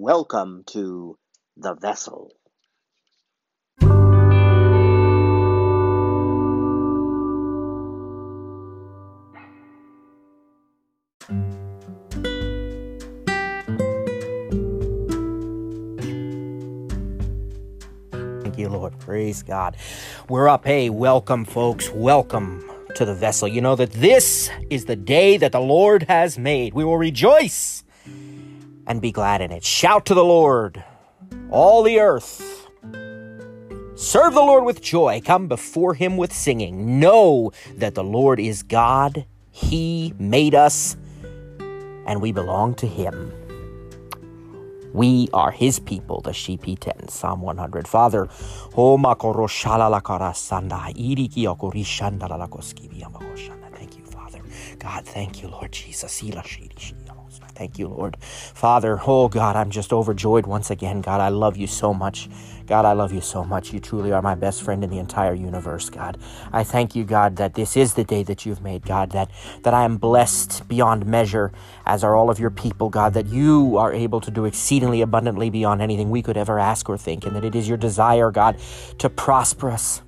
Welcome to The Vessel. Thank you, Lord. Praise God. We're up. Hey, welcome, folks. Welcome to the vessel. You know that this is the day that the Lord has made. We will rejoice and be glad in it. Shout to the Lord, all the earth. Serve the Lord with joy. Come before him with singing. Know that the Lord is God. He made us, and we belong to him. We are his people, the sheep he tends. Psalm 100. Father, thank you, Father. God, thank you, Lord Jesus. Thank you, Lord. Father, oh God, I'm just overjoyed once again. God, I love you so much. God, I love you so much. You truly are my best friend in the entire universe, God. I thank you, God, that this is the day that you've made, God, that, that I am blessed beyond measure, as are all of your people, God, that you are able to do exceedingly abundantly beyond anything we could ever ask or think, and that it is your desire, God, to prosper us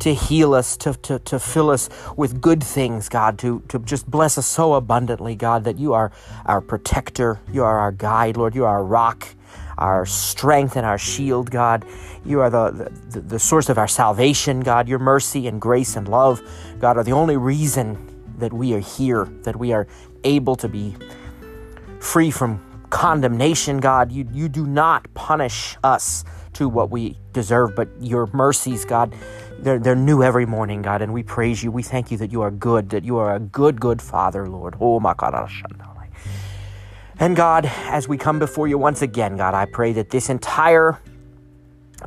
to heal us, to, to, to fill us with good things, God, to, to just bless us so abundantly, God, that you are our protector, you are our guide, Lord, you are our rock, our strength and our shield, God. You are the, the, the source of our salvation, God. Your mercy and grace and love, God, are the only reason that we are here, that we are able to be free from condemnation, God. You, you do not punish us to what we deserve, but your mercies, God, they're, they're new every morning, God, and we praise you. We thank you that you are good, that you are a good, good Father, Lord. Oh, my God. And God, as we come before you once again, God, I pray that this entire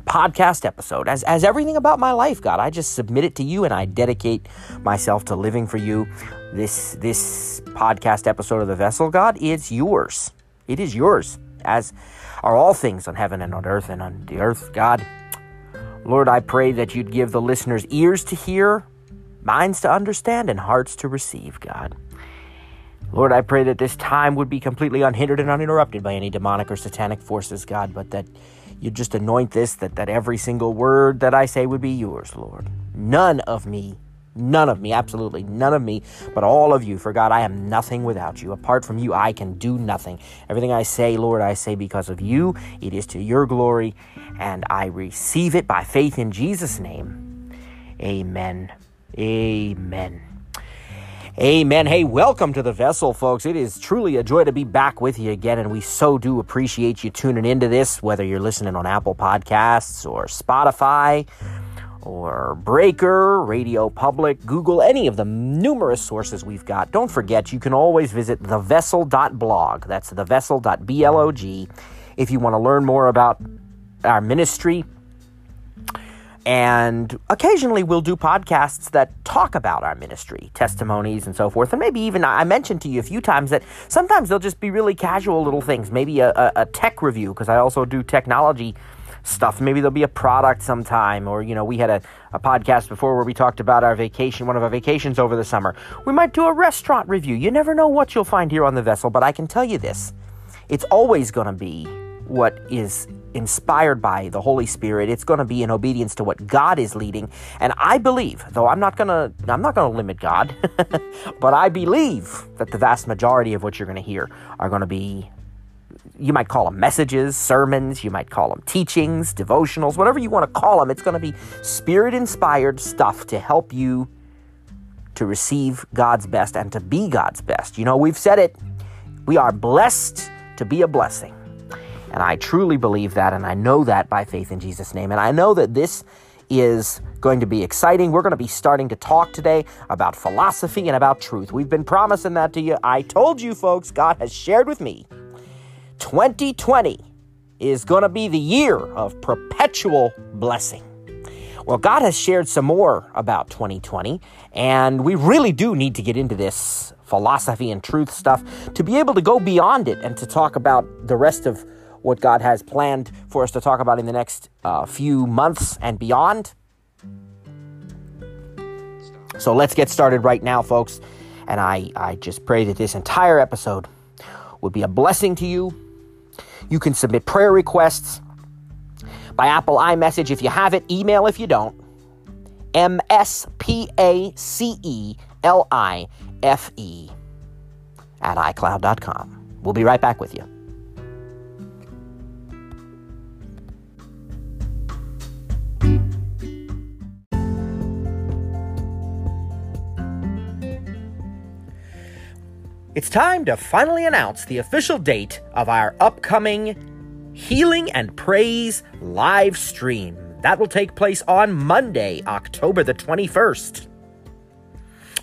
podcast episode, as, as everything about my life, God, I just submit it to you and I dedicate myself to living for you. This this podcast episode of the vessel, God, it's yours. It is yours, as are all things on heaven and on earth and on the earth, God. Lord, I pray that you'd give the listeners ears to hear, minds to understand, and hearts to receive, God. Lord, I pray that this time would be completely unhindered and uninterrupted by any demonic or satanic forces, God, but that you just anoint this, that, that every single word that I say would be yours, Lord. None of me, none of me, absolutely none of me, but all of you. For God, I am nothing without you. Apart from you, I can do nothing. Everything I say, Lord, I say because of you. It is to your glory, and I receive it by faith in Jesus' name. Amen. Amen. Amen. Hey, welcome to the vessel, folks. It is truly a joy to be back with you again, and we so do appreciate you tuning into this, whether you're listening on Apple Podcasts or Spotify or Breaker, Radio Public, Google, any of the numerous sources we've got. Don't forget, you can always visit thevessel.blog. That's thevessel.blog. If you want to learn more about our ministry, and occasionally we'll do podcasts that talk about our ministry, testimonies, and so forth. And maybe even I mentioned to you a few times that sometimes they'll just be really casual little things, maybe a, a, a tech review, because I also do technology stuff. Maybe there'll be a product sometime, or, you know, we had a, a podcast before where we talked about our vacation, one of our vacations over the summer. We might do a restaurant review. You never know what you'll find here on the vessel, but I can tell you this it's always going to be what is inspired by the Holy Spirit. It's going to be in obedience to what God is leading. And I believe, though I'm not going to I'm not going to limit God, but I believe that the vast majority of what you're going to hear are going to be you might call them messages, sermons, you might call them teachings, devotionals, whatever you want to call them. It's going to be spirit inspired stuff to help you to receive God's best and to be God's best. You know, we've said it. We are blessed to be a blessing. And I truly believe that, and I know that by faith in Jesus' name. And I know that this is going to be exciting. We're going to be starting to talk today about philosophy and about truth. We've been promising that to you. I told you, folks, God has shared with me 2020 is going to be the year of perpetual blessing. Well, God has shared some more about 2020, and we really do need to get into this philosophy and truth stuff to be able to go beyond it and to talk about the rest of what God has planned for us to talk about in the next uh, few months and beyond. So let's get started right now, folks. And I, I just pray that this entire episode would be a blessing to you You can submit prayer requests by Apple iMessage if you have it, email if you don't. M S P A C E L I F E at iCloud.com. We'll be right back with you. It's time to finally announce the official date of our upcoming Healing and Praise live stream. That will take place on Monday, October the 21st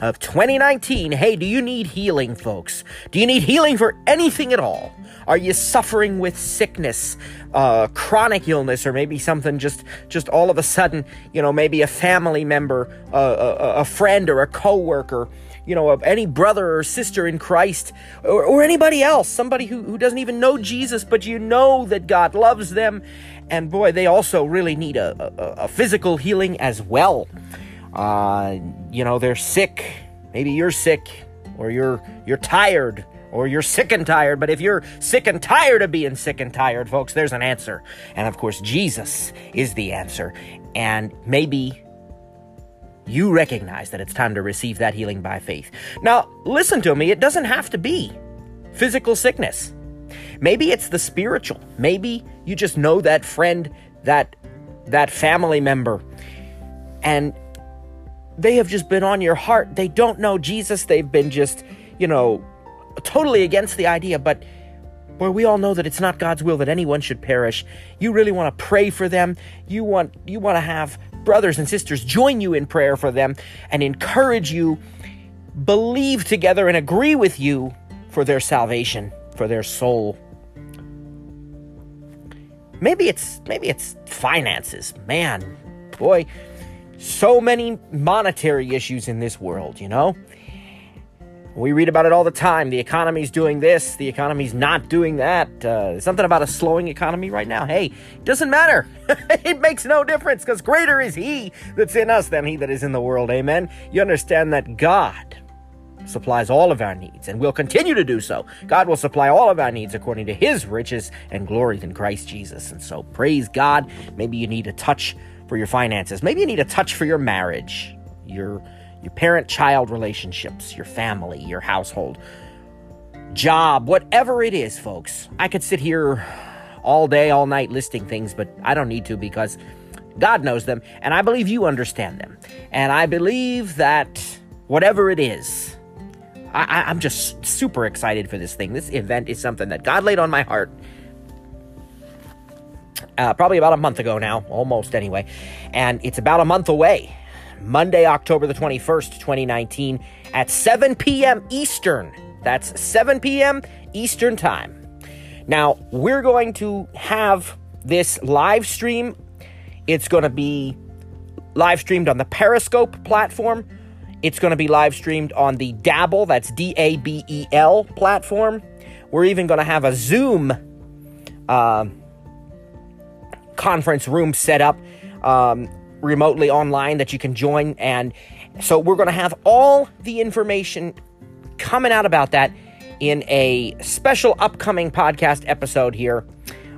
of 2019. Hey, do you need healing, folks? Do you need healing for anything at all? Are you suffering with sickness, uh, chronic illness, or maybe something just just all of a sudden, you know, maybe a family member, uh, a, a friend, or a coworker you know, of any brother or sister in Christ or, or anybody else, somebody who, who doesn't even know Jesus, but you know that God loves them. And boy, they also really need a, a, a physical healing as well. Uh, you know, they're sick. Maybe you're sick or you're you're tired or you're sick and tired. But if you're sick and tired of being sick and tired, folks, there's an answer. And of course, Jesus is the answer. And maybe you recognize that it's time to receive that healing by faith. Now, listen to me, it doesn't have to be physical sickness. Maybe it's the spiritual. Maybe you just know that friend, that that family member and they have just been on your heart. They don't know Jesus. They've been just, you know, totally against the idea, but Boy, we all know that it's not God's will that anyone should perish. You really want to pray for them. You want you want to have brothers and sisters join you in prayer for them and encourage you, believe together and agree with you for their salvation, for their soul. Maybe it's maybe it's finances. Man, boy, so many monetary issues in this world, you know? We read about it all the time. The economy's doing this, the economy's not doing that. Uh, something about a slowing economy right now. Hey, it doesn't matter. it makes no difference because greater is He that's in us than He that is in the world. Amen. You understand that God supplies all of our needs and will continue to do so. God will supply all of our needs according to His riches and glory in Christ Jesus. And so, praise God. Maybe you need a touch for your finances, maybe you need a touch for your marriage, your your parent child relationships, your family, your household, job, whatever it is, folks. I could sit here all day, all night listing things, but I don't need to because God knows them, and I believe you understand them. And I believe that whatever it is, I, am just super excited for this thing. This event is something that God laid on my heart. Uh, probably about a month ago now, almost anyway. And it's about a month away. Monday, October the 21st, 2019, at 7 p.m. Eastern. That's 7 p.m. Eastern Time. Now, we're going to have this live stream. It's going to be live streamed on the Periscope platform. It's going to be live streamed on the Dabble, that's D A B E L platform. We're even going to have a Zoom uh, conference room set up. Um, remotely online that you can join. And so we're going to have all the information coming out about that in a special upcoming podcast episode here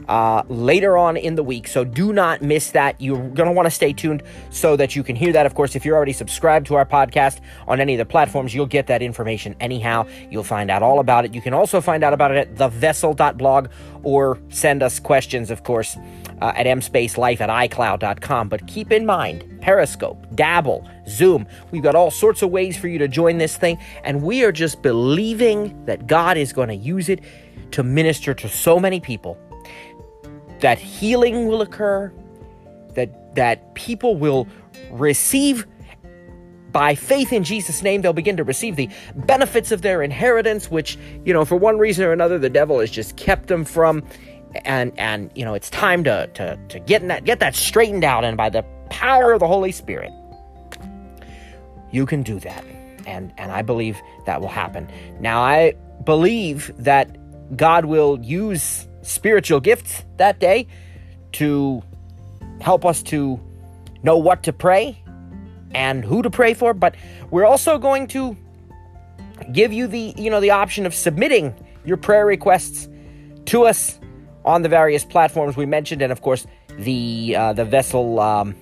uh, later on in the week. So do not miss that. You're going to want to stay tuned so that you can hear that. Of course, if you're already subscribed to our podcast on any of the platforms, you'll get that information anyhow. You'll find out all about it. You can also find out about it at thevessel.blog or send us questions, of course, uh, at mspacelife at icloud.com. But keep in mind, Periscope, Dabble, Zoom, we've got all sorts of ways for you to join this thing. And we are just believing that God is going to use it to minister to so many people that healing will occur, that that people will receive by faith in Jesus' name, they'll begin to receive the benefits of their inheritance, which, you know, for one reason or another, the devil has just kept them from. And and you know, it's time to to to get that get that straightened out, and by the power of the Holy Spirit, you can do that. And and I believe that will happen. Now I believe that God will use spiritual gifts that day to help us to know what to pray and who to pray for, but we're also going to give you the, you know, the option of submitting your prayer requests to us on the various platforms we mentioned, and of course the uh, the vessel um,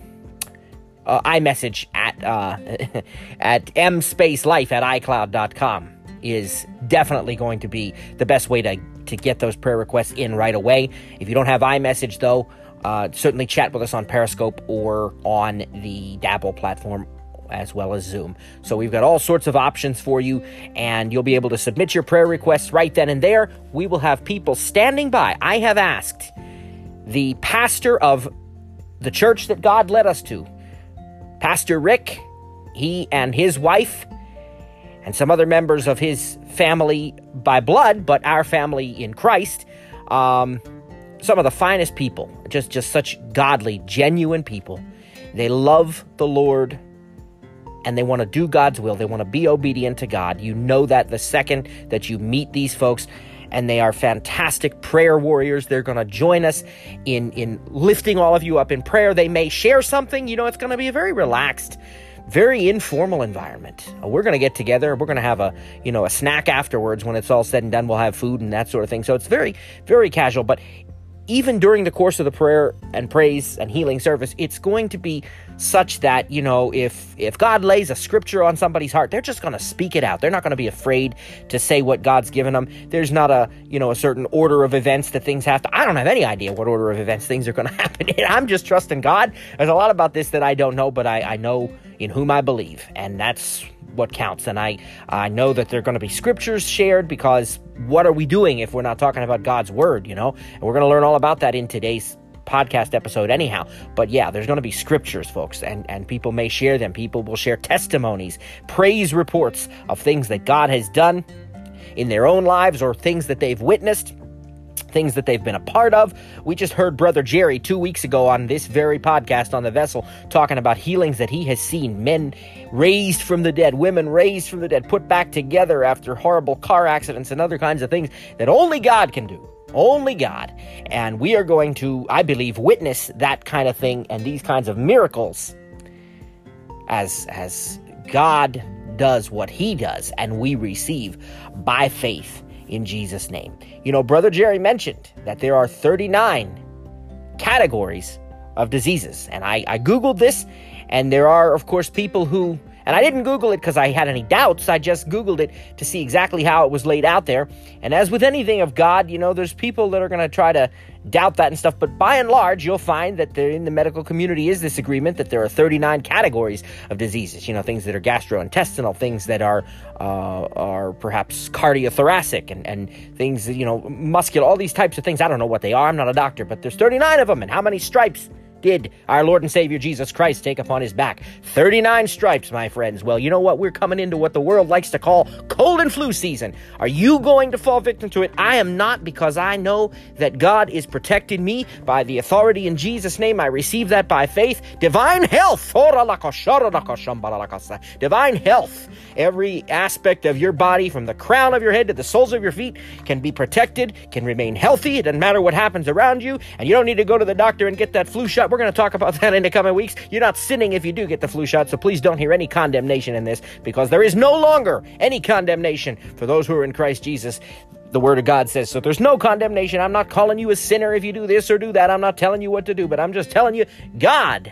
uh, iMessage at uh, at mspacelife at icloud.com is definitely going to be the best way to to get those prayer requests in right away. If you don't have iMessage though, uh, certainly chat with us on Periscope or on the Dabble platform as well as Zoom. So we've got all sorts of options for you, and you'll be able to submit your prayer requests right then and there. We will have people standing by. I have asked the pastor of the church that God led us to, Pastor Rick, he and his wife, and some other members of his family by blood, but our family in Christ. Um, some of the finest people, just just such godly, genuine people. They love the Lord and they want to do God's will. They want to be obedient to God. You know that the second that you meet these folks and they are fantastic prayer warriors. They're going to join us in in lifting all of you up in prayer. They may share something, you know, it's going to be a very relaxed very informal environment. Uh, we're going to get together. We're going to have a, you know, a snack afterwards when it's all said and done. We'll have food and that sort of thing. So it's very, very casual. But even during the course of the prayer and praise and healing service, it's going to be such that you know if if God lays a scripture on somebody's heart, they're just going to speak it out. They're not going to be afraid to say what God's given them. There's not a you know a certain order of events that things have to. I don't have any idea what order of events things are going to happen. In. I'm just trusting God. There's a lot about this that I don't know, but I, I know in whom I believe, and that's what counts. And I I know that there are going to be scriptures shared because what are we doing if we're not talking about God's word? You know, and we're going to learn all about that in today's podcast episode anyhow but yeah there's going to be scriptures folks and and people may share them people will share testimonies praise reports of things that god has done in their own lives or things that they've witnessed things that they've been a part of. We just heard Brother Jerry two weeks ago on this very podcast on the vessel talking about healings that he has seen men raised from the dead, women raised from the dead, put back together after horrible car accidents and other kinds of things that only God can do. Only God. And we are going to, I believe, witness that kind of thing and these kinds of miracles as as God does what he does and we receive by faith in Jesus' name. You know, Brother Jerry mentioned that there are 39 categories of diseases. And I, I Googled this, and there are, of course, people who and I didn't Google it because I had any doubts. I just Googled it to see exactly how it was laid out there. And as with anything of God, you know, there's people that are going to try to doubt that and stuff. But by and large, you'll find that there in the medical community is this agreement that there are 39 categories of diseases. You know, things that are gastrointestinal, things that are uh, are perhaps cardiothoracic, and and things you know muscular. All these types of things. I don't know what they are. I'm not a doctor, but there's 39 of them. And how many stripes? Did our Lord and Savior Jesus Christ take upon his back? 39 stripes, my friends. Well, you know what? We're coming into what the world likes to call cold and flu season. Are you going to fall victim to it? I am not because I know that God is protecting me by the authority in Jesus' name. I receive that by faith. Divine health. Divine health. Every aspect of your body, from the crown of your head to the soles of your feet, can be protected, can remain healthy. It doesn't matter what happens around you, and you don't need to go to the doctor and get that flu shot we're going to talk about that in the coming weeks. You're not sinning if you do get the flu shot, so please don't hear any condemnation in this because there is no longer any condemnation for those who are in Christ Jesus the word of God says. So there's no condemnation. I'm not calling you a sinner if you do this or do that. I'm not telling you what to do, but I'm just telling you God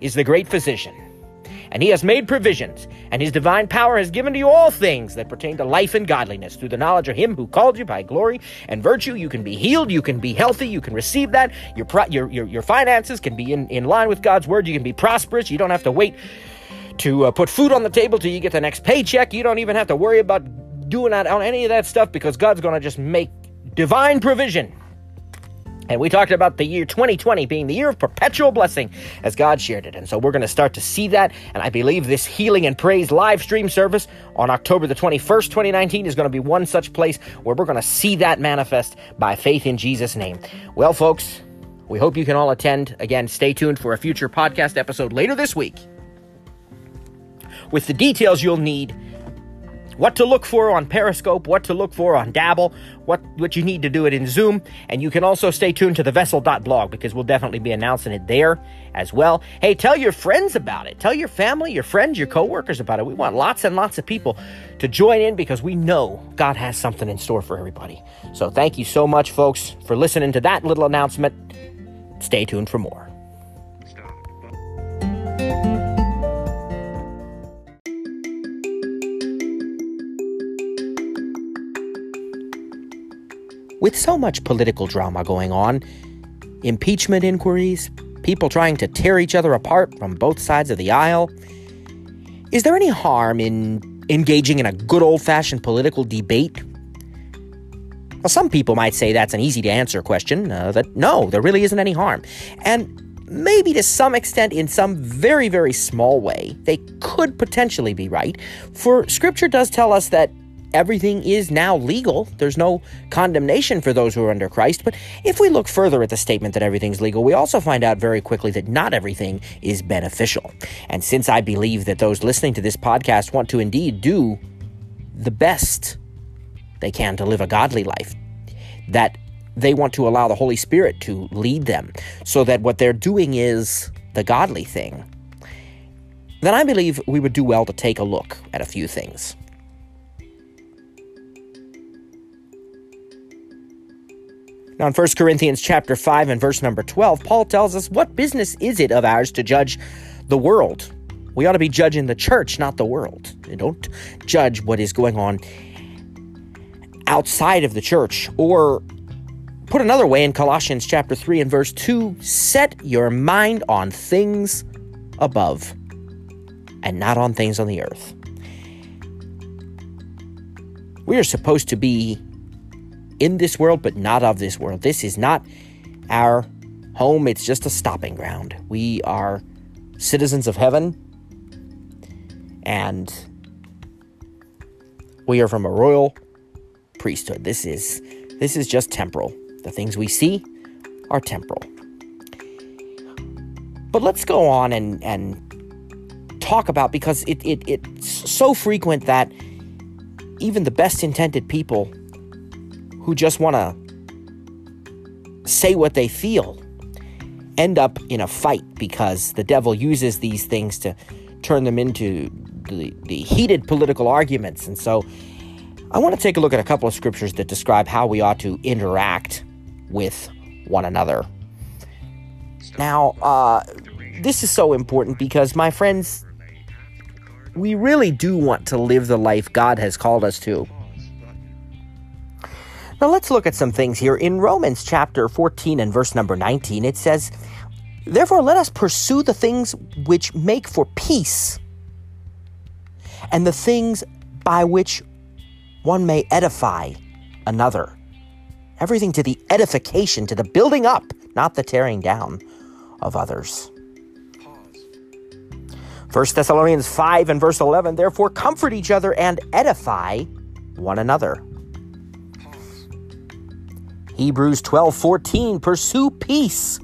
is the great physician and he has made provisions, and his divine power has given to you all things that pertain to life and godliness. Through the knowledge of him who called you by glory and virtue, you can be healed, you can be healthy, you can receive that. Your, your, your, your finances can be in, in line with God's word, you can be prosperous, you don't have to wait to uh, put food on the table till you get the next paycheck. You don't even have to worry about doing that on any of that stuff because God's going to just make divine provision and we talked about the year 2020 being the year of perpetual blessing as God shared it. And so we're going to start to see that. And I believe this healing and praise live stream service on October the 21st, 2019 is going to be one such place where we're going to see that manifest by faith in Jesus' name. Well, folks, we hope you can all attend. Again, stay tuned for a future podcast episode later this week with the details you'll need what to look for on Periscope, what to look for on Dabble, what, what you need to do it in Zoom. And you can also stay tuned to the vessel.blog because we'll definitely be announcing it there as well. Hey, tell your friends about it. Tell your family, your friends, your coworkers about it. We want lots and lots of people to join in because we know God has something in store for everybody. So thank you so much, folks, for listening to that little announcement. Stay tuned for more. With so much political drama going on, impeachment inquiries, people trying to tear each other apart from both sides of the aisle, is there any harm in engaging in a good old fashioned political debate? Well, some people might say that's an easy to answer question, uh, that no, there really isn't any harm. And maybe to some extent, in some very, very small way, they could potentially be right. For scripture does tell us that everything is now legal. There's no condemnation for those who are under Christ. But if we look further at the statement that everything's legal, we also find out very quickly that not everything is beneficial. And since I believe that those listening to this podcast want to indeed do the best they can to live a godly life, that they want to allow the Holy Spirit to lead them so that what they're doing is the godly thing, then I believe we would do well to take a look at a few things. Now in 1 Corinthians chapter 5 and verse number 12, Paul tells us, "What business is it of ours to judge the world? We ought to be judging the church, not the world. And don't judge what is going on outside of the church or put another way in Colossians chapter 3 and verse 2, set your mind on things above and not on things on the earth. We are supposed to be in this world, but not of this world. This is not our home, it's just a stopping ground. We are citizens of heaven, and we are from a royal priesthood. This is this is just temporal. The things we see are temporal. But let's go on and and talk about because it, it it's so frequent that even the best intended people who just want to say what they feel end up in a fight because the devil uses these things to turn them into the, the heated political arguments. And so I want to take a look at a couple of scriptures that describe how we ought to interact with one another. Now, uh, this is so important because, my friends, we really do want to live the life God has called us to. Now let's look at some things here. In Romans chapter 14 and verse number 19, it says, Therefore let us pursue the things which make for peace, and the things by which one may edify another. Everything to the edification, to the building up, not the tearing down of others. 1 Thessalonians 5 and verse 11, therefore comfort each other and edify one another. Hebrews 12:14 Pursue peace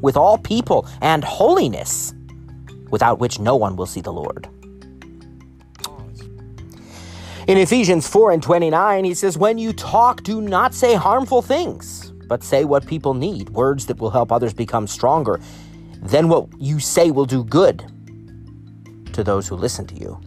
with all people and holiness without which no one will see the Lord. In Ephesians 4 and 29, he says, When you talk, do not say harmful things, but say what people need, words that will help others become stronger. Then what you say will do good to those who listen to you.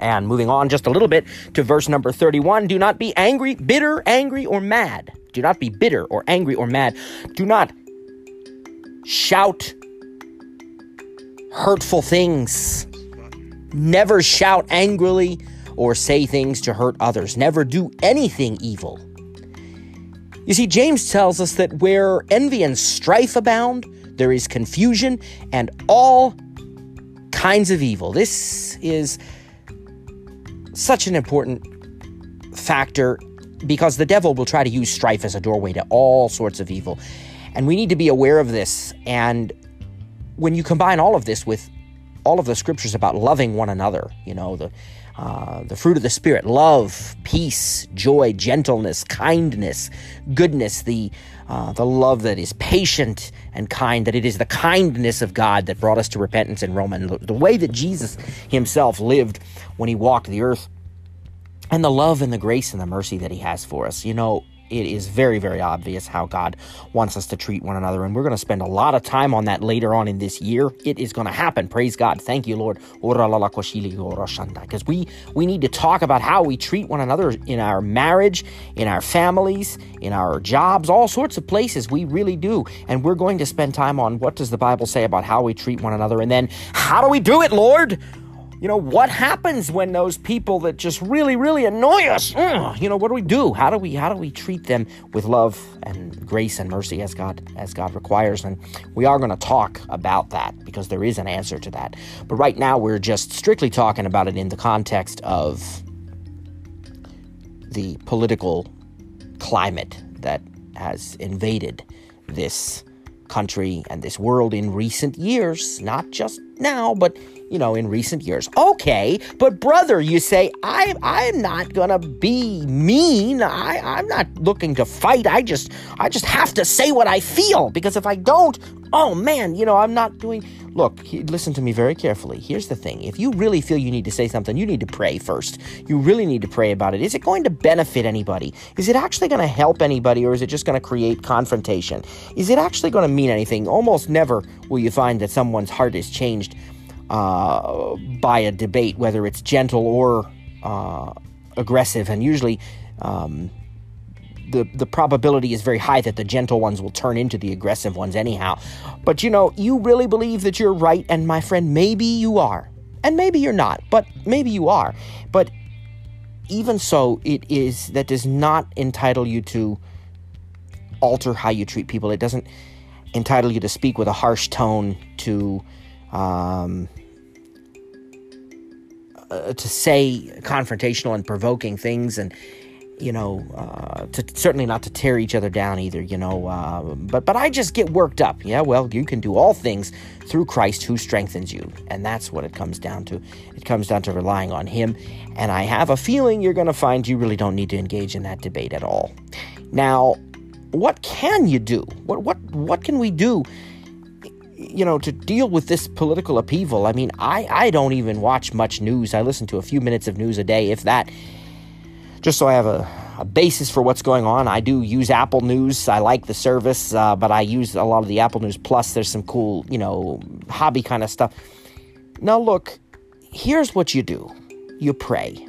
And moving on just a little bit to verse number 31 do not be angry, bitter, angry, or mad. Do not be bitter or angry or mad. Do not shout hurtful things. Never shout angrily or say things to hurt others. Never do anything evil. You see, James tells us that where envy and strife abound, there is confusion and all kinds of evil. This is such an important factor because the devil will try to use strife as a doorway to all sorts of evil. And we need to be aware of this. And when you combine all of this with all of the scriptures about loving one another. You know, the uh, the fruit of the Spirit love, peace, joy, gentleness, kindness, goodness, the, uh, the love that is patient and kind, that it is the kindness of God that brought us to repentance in Rome, and the way that Jesus himself lived when he walked the earth, and the love and the grace and the mercy that he has for us. You know, it is very, very obvious how God wants us to treat one another. And we're going to spend a lot of time on that later on in this year. It is going to happen. Praise God. Thank you, Lord. Because we, we need to talk about how we treat one another in our marriage, in our families, in our jobs, all sorts of places. We really do. And we're going to spend time on what does the Bible say about how we treat one another. And then how do we do it, Lord? You know, what happens when those people that just really, really annoy us, mm, you know, what do we do? How do we how do we treat them with love and grace and mercy as God as God requires? And we are going to talk about that because there is an answer to that. But right now we're just strictly talking about it in the context of the political climate that has invaded this country and this world in recent years, not just now, but you know, in recent years. Okay, but brother, you say, I, I'm not gonna be mean. I, I'm not looking to fight. I just, I just have to say what I feel because if I don't, oh man, you know, I'm not doing. Look, listen to me very carefully. Here's the thing: if you really feel you need to say something, you need to pray first. You really need to pray about it. Is it going to benefit anybody? Is it actually going to help anybody, or is it just going to create confrontation? Is it actually going to mean anything? Almost never will you find that someone's heart is changed uh, by a debate, whether it's gentle or uh, aggressive. And usually, um, the the probability is very high that the gentle ones will turn into the aggressive ones anyhow. But you know, you really believe that you're right, and my friend, maybe you are, and maybe you're not, but maybe you are. But even so, it is that does not entitle you to alter how you treat people. It doesn't entitle you to speak with a harsh tone to um, uh, to say confrontational and provoking things and you know uh, to certainly not to tear each other down either you know uh, but but I just get worked up. Yeah well you can do all things through Christ who strengthens you. And that's what it comes down to. It comes down to relying on him. And I have a feeling you're going to find you really don't need to engage in that debate at all. Now what can you do? What what what can we do you know, to deal with this political upheaval, I mean, I, I don't even watch much news. I listen to a few minutes of news a day, if that, just so I have a, a basis for what's going on. I do use Apple News. I like the service, uh, but I use a lot of the Apple News Plus. There's some cool, you know, hobby kind of stuff. Now, look, here's what you do you pray,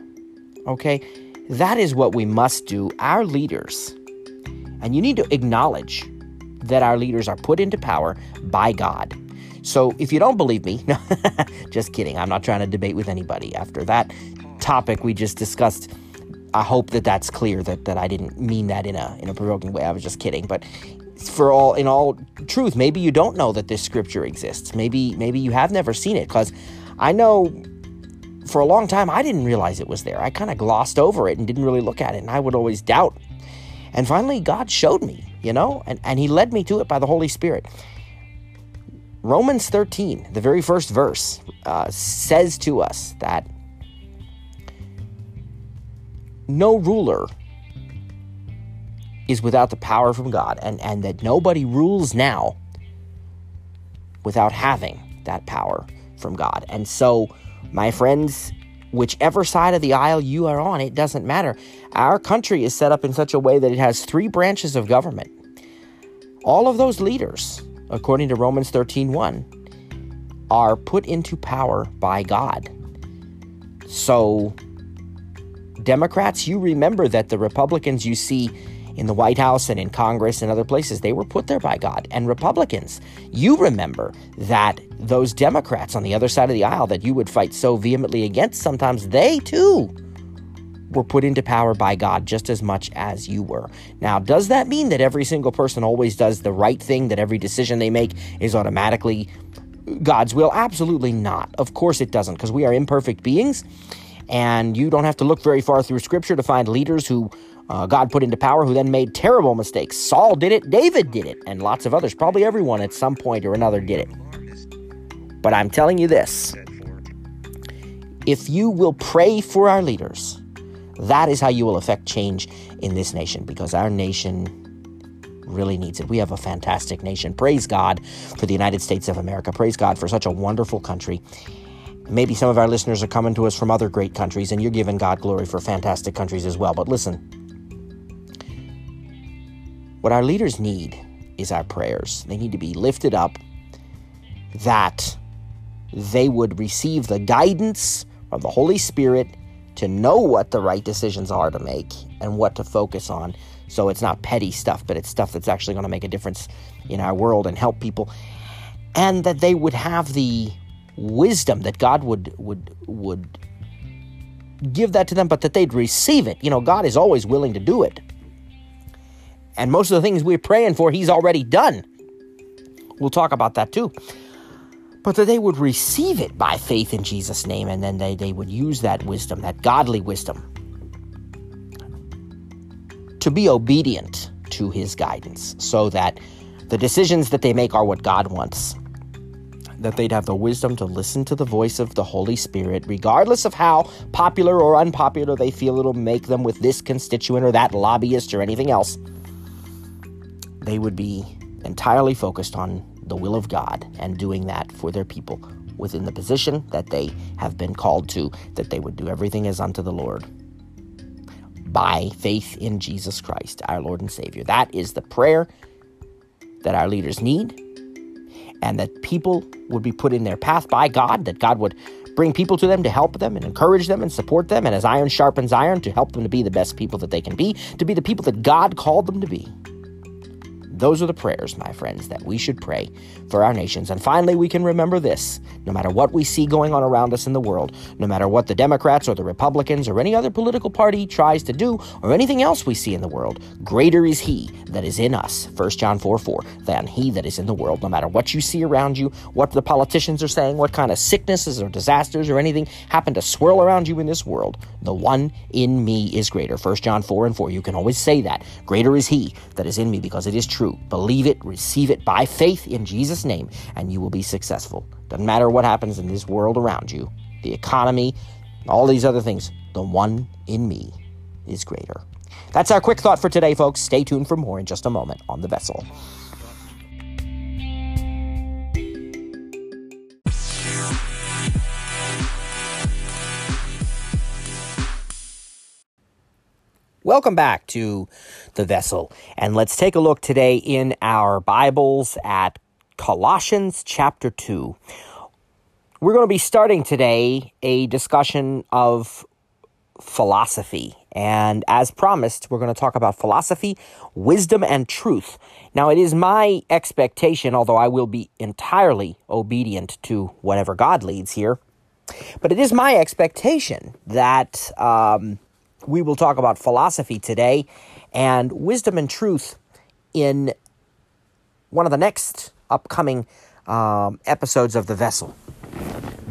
okay? That is what we must do. Our leaders, and you need to acknowledge that our leaders are put into power by God. So if you don't believe me, just kidding. I'm not trying to debate with anybody. After that topic we just discussed, I hope that that's clear that, that I didn't mean that in a in a provoking way. I was just kidding. But for all in all truth, maybe you don't know that this scripture exists. Maybe maybe you have never seen it because I know for a long time I didn't realize it was there. I kind of glossed over it and didn't really look at it, and I would always doubt. And finally, God showed me you know, and, and he led me to it by the Holy Spirit. Romans 13, the very first verse, uh, says to us that no ruler is without the power from God, and, and that nobody rules now without having that power from God. And so, my friends, whichever side of the aisle you are on, it doesn't matter. Our country is set up in such a way that it has three branches of government. All of those leaders, according to Romans 13:1, are put into power by God. So Democrats, you remember that the Republicans you see in the White House and in Congress and other places, they were put there by God. And Republicans, you remember that those Democrats on the other side of the aisle that you would fight so vehemently against, sometimes they too were put into power by God just as much as you were. Now, does that mean that every single person always does the right thing, that every decision they make is automatically God's will? Absolutely not. Of course it doesn't, because we are imperfect beings, and you don't have to look very far through Scripture to find leaders who uh, God put into power who then made terrible mistakes. Saul did it, David did it, and lots of others. Probably everyone at some point or another did it. But I'm telling you this if you will pray for our leaders, that is how you will affect change in this nation because our nation really needs it. We have a fantastic nation. Praise God for the United States of America. Praise God for such a wonderful country. Maybe some of our listeners are coming to us from other great countries, and you're giving God glory for fantastic countries as well. But listen, what our leaders need is our prayers. They need to be lifted up that they would receive the guidance from the Holy Spirit to know what the right decisions are to make and what to focus on. So it's not petty stuff, but it's stuff that's actually going to make a difference in our world and help people. And that they would have the wisdom that God would would would give that to them, but that they'd receive it. You know, God is always willing to do it. And most of the things we're praying for, He's already done. We'll talk about that too. But that they would receive it by faith in Jesus' name, and then they, they would use that wisdom, that godly wisdom, to be obedient to His guidance so that the decisions that they make are what God wants that they'd have the wisdom to listen to the voice of the Holy Spirit, regardless of how popular or unpopular they feel it'll make them with this constituent or that lobbyist or anything else. They would be entirely focused on the will of God and doing that for their people within the position that they have been called to, that they would do everything as unto the Lord by faith in Jesus Christ, our Lord and Savior. That is the prayer that our leaders need and that people would be put in their path by God, that God would bring people to them to help them and encourage them and support them, and as iron sharpens iron, to help them to be the best people that they can be, to be the people that God called them to be. Those are the prayers, my friends, that we should pray for our nations. And finally, we can remember this no matter what we see going on around us in the world, no matter what the Democrats or the Republicans or any other political party tries to do, or anything else we see in the world, greater is He that is in us, 1 John 4 4, than He that is in the world. No matter what you see around you, what the politicians are saying, what kind of sicknesses or disasters or anything happen to swirl around you in this world, the one in me is greater. 1 John 4 and 4. You can always say that. Greater is He that is in me because it is true. Believe it, receive it by faith in Jesus' name, and you will be successful. Doesn't matter what happens in this world around you, the economy, all these other things, the one in me is greater. That's our quick thought for today, folks. Stay tuned for more in just a moment on The Vessel. Welcome back to the vessel. And let's take a look today in our Bibles at Colossians chapter 2. We're going to be starting today a discussion of philosophy. And as promised, we're going to talk about philosophy, wisdom, and truth. Now, it is my expectation, although I will be entirely obedient to whatever God leads here, but it is my expectation that um, we will talk about philosophy today and wisdom and truth in one of the next upcoming um, episodes of The Vessel.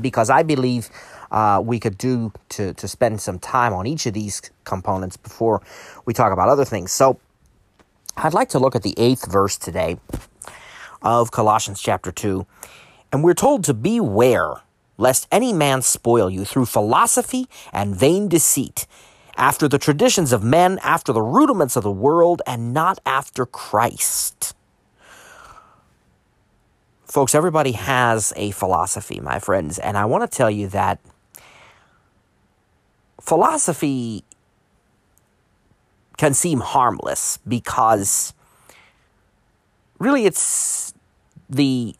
Because I believe uh, we could do to, to spend some time on each of these components before we talk about other things. So I'd like to look at the eighth verse today of Colossians chapter 2. And we're told to beware lest any man spoil you through philosophy and vain deceit after the traditions of men, after the rudiments of the world, and not after Christ. Folks, everybody has a philosophy, my friends, and I want to tell you that philosophy can seem harmless because really it's the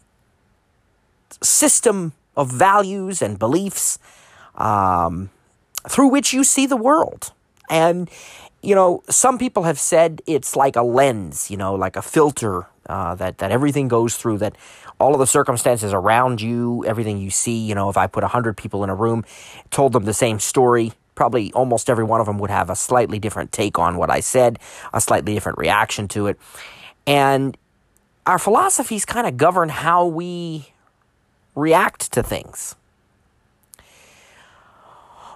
system of values and beliefs um, through which you see the world. And, you know, some people have said it's like a lens, you know, like a filter uh, that, that everything goes through, that all of the circumstances around you, everything you see, you know, if I put 100 people in a room, told them the same story, probably almost every one of them would have a slightly different take on what I said, a slightly different reaction to it. And our philosophies kind of govern how we react to things.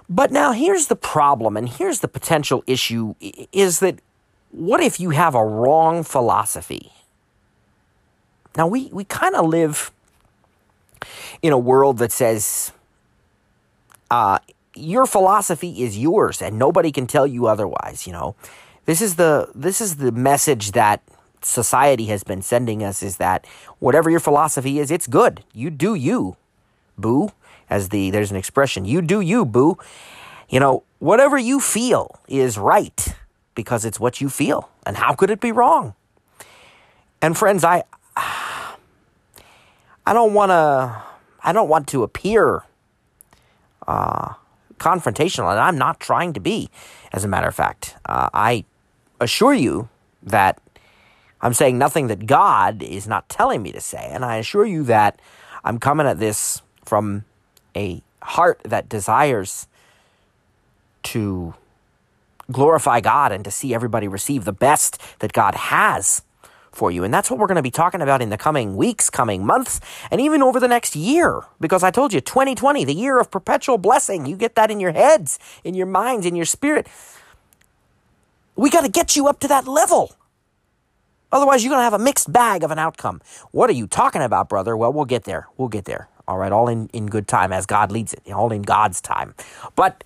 But now here's the problem, and here's the potential issue is that what if you have a wrong philosophy? Now, we, we kind of live in a world that says uh, your philosophy is yours and nobody can tell you otherwise, you know. This is the this is the message that society has been sending us is that whatever your philosophy is, it's good. You do you, boo. As the there's an expression, you do you, boo. You know, whatever you feel is right because it's what you feel. And how could it be wrong? And friends, I I don't want to I don't want to appear uh, confrontational, and I'm not trying to be. As a matter of fact, uh, I assure you that I'm saying nothing that God is not telling me to say, and I assure you that I'm coming at this from a heart that desires to glorify God and to see everybody receive the best that God has for you. And that's what we're going to be talking about in the coming weeks, coming months, and even over the next year. Because I told you, 2020, the year of perpetual blessing. You get that in your heads, in your minds, in your spirit. We got to get you up to that level. Otherwise, you're going to have a mixed bag of an outcome. What are you talking about, brother? Well, we'll get there. We'll get there. All right, all in, in good time as God leads it, all in God's time. But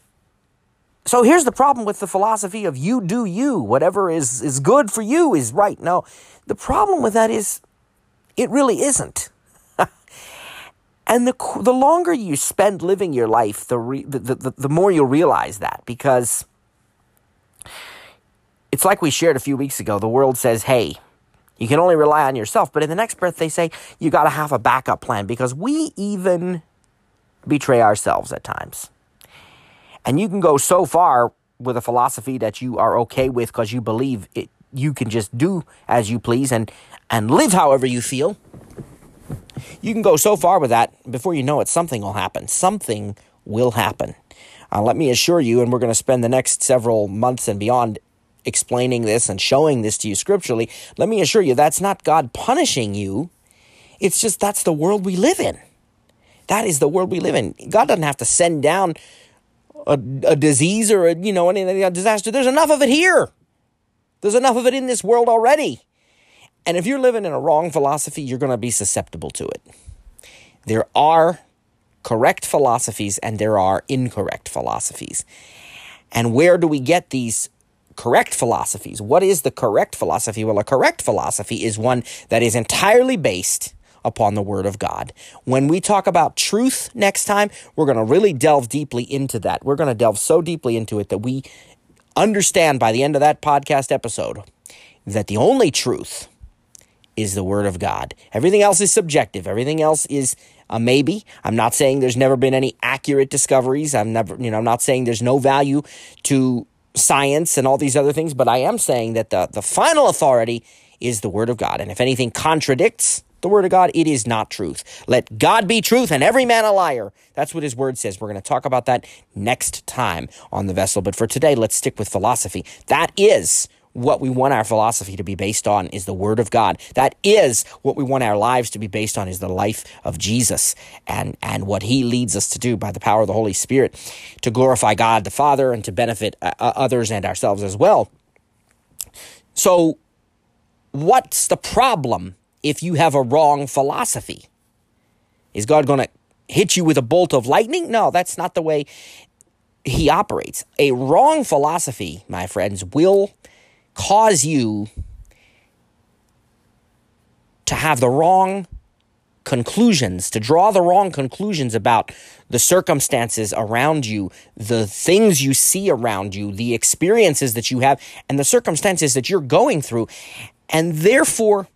so here's the problem with the philosophy of you do you. Whatever is, is good for you is right. No, the problem with that is it really isn't. and the, the longer you spend living your life, the, re, the, the, the more you'll realize that because it's like we shared a few weeks ago. The world says, hey, you can only rely on yourself. But in the next breath, they say you got to have a backup plan because we even betray ourselves at times. And you can go so far with a philosophy that you are okay with because you believe it, you can just do as you please and, and live however you feel. You can go so far with that, before you know it, something will happen. Something will happen. Uh, let me assure you, and we're going to spend the next several months and beyond explaining this and showing this to you scripturally. Let me assure you, that's not God punishing you. It's just that's the world we live in. That is the world we live in. God doesn't have to send down a, a disease or a, you know, any a disaster. There's enough of it here. There's enough of it in this world already. And if you're living in a wrong philosophy, you're going to be susceptible to it. There are correct philosophies and there are incorrect philosophies. And where do we get these correct philosophies? What is the correct philosophy? Well, a correct philosophy is one that is entirely based upon the Word of God. When we talk about truth next time, we're going to really delve deeply into that. We're going to delve so deeply into it that we understand by the end of that podcast episode that the only truth is the Word of God. Everything else is subjective, everything else is a maybe. I'm not saying there's never been any accurate discoveries. I'm never, you know, I'm not saying there's no value to science and all these other things, but I am saying that the, the final authority is the Word of God. And if anything contradicts the word of God, it is not truth. Let God be truth and every man a liar. That's what his word says. We're going to talk about that next time on the vessel. But for today, let's stick with philosophy. That is what we want our philosophy to be based on is the word of God. That is what we want our lives to be based on is the life of Jesus and and what he leads us to do by the power of the Holy Spirit to glorify God the Father and to benefit uh, others and ourselves as well. So what's the problem if you have a wrong philosophy. Is God going to hit you with a bolt of lightning? No, that's not the way he operates. A wrong philosophy, my friends, will cause you to have the wrong conclusions, to draw the wrong conclusions about the circumstances around you, the things you see around you, the experiences that you have, and the circumstances that you're going through. And therefore,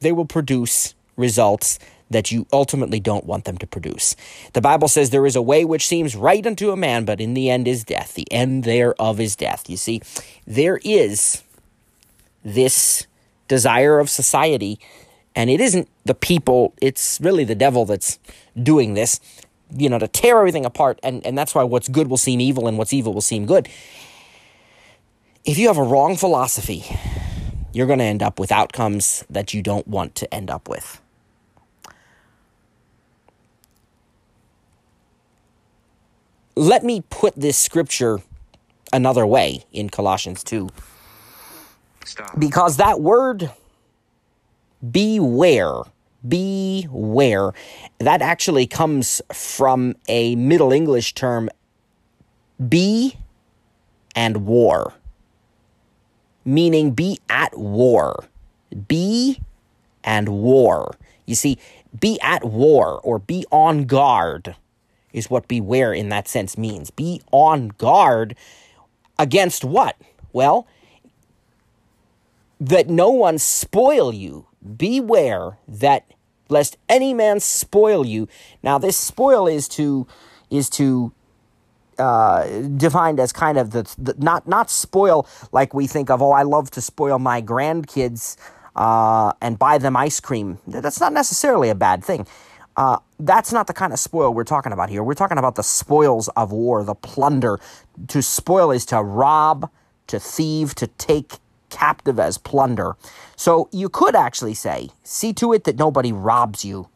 they will produce results that you ultimately don't want them to produce. The Bible says there is a way which seems right unto a man, but in the end is death. The end thereof is death. You see, there is this desire of society, and it isn't the people, it's really the devil that's doing this, you know, to tear everything apart. And, and that's why what's good will seem evil and what's evil will seem good. If you have a wrong philosophy, you're going to end up with outcomes that you don't want to end up with. Let me put this scripture another way in Colossians 2. Because that word beware beware. That actually comes from a Middle English term, be and war, meaning be at war. Be and war. You see, be at war or be on guard is what beware in that sense means. Be on guard against what? Well, that no one spoil you. Beware that lest any man spoil you. Now, this spoil is to is to uh, defined as kind of the, the, not not spoil like we think of. Oh, I love to spoil my grandkids uh, and buy them ice cream. That's not necessarily a bad thing. Uh, that's not the kind of spoil we're talking about here. We're talking about the spoils of war, the plunder. To spoil is to rob, to thieve, to take captive as plunder. So you could actually say, see to it that nobody robs you.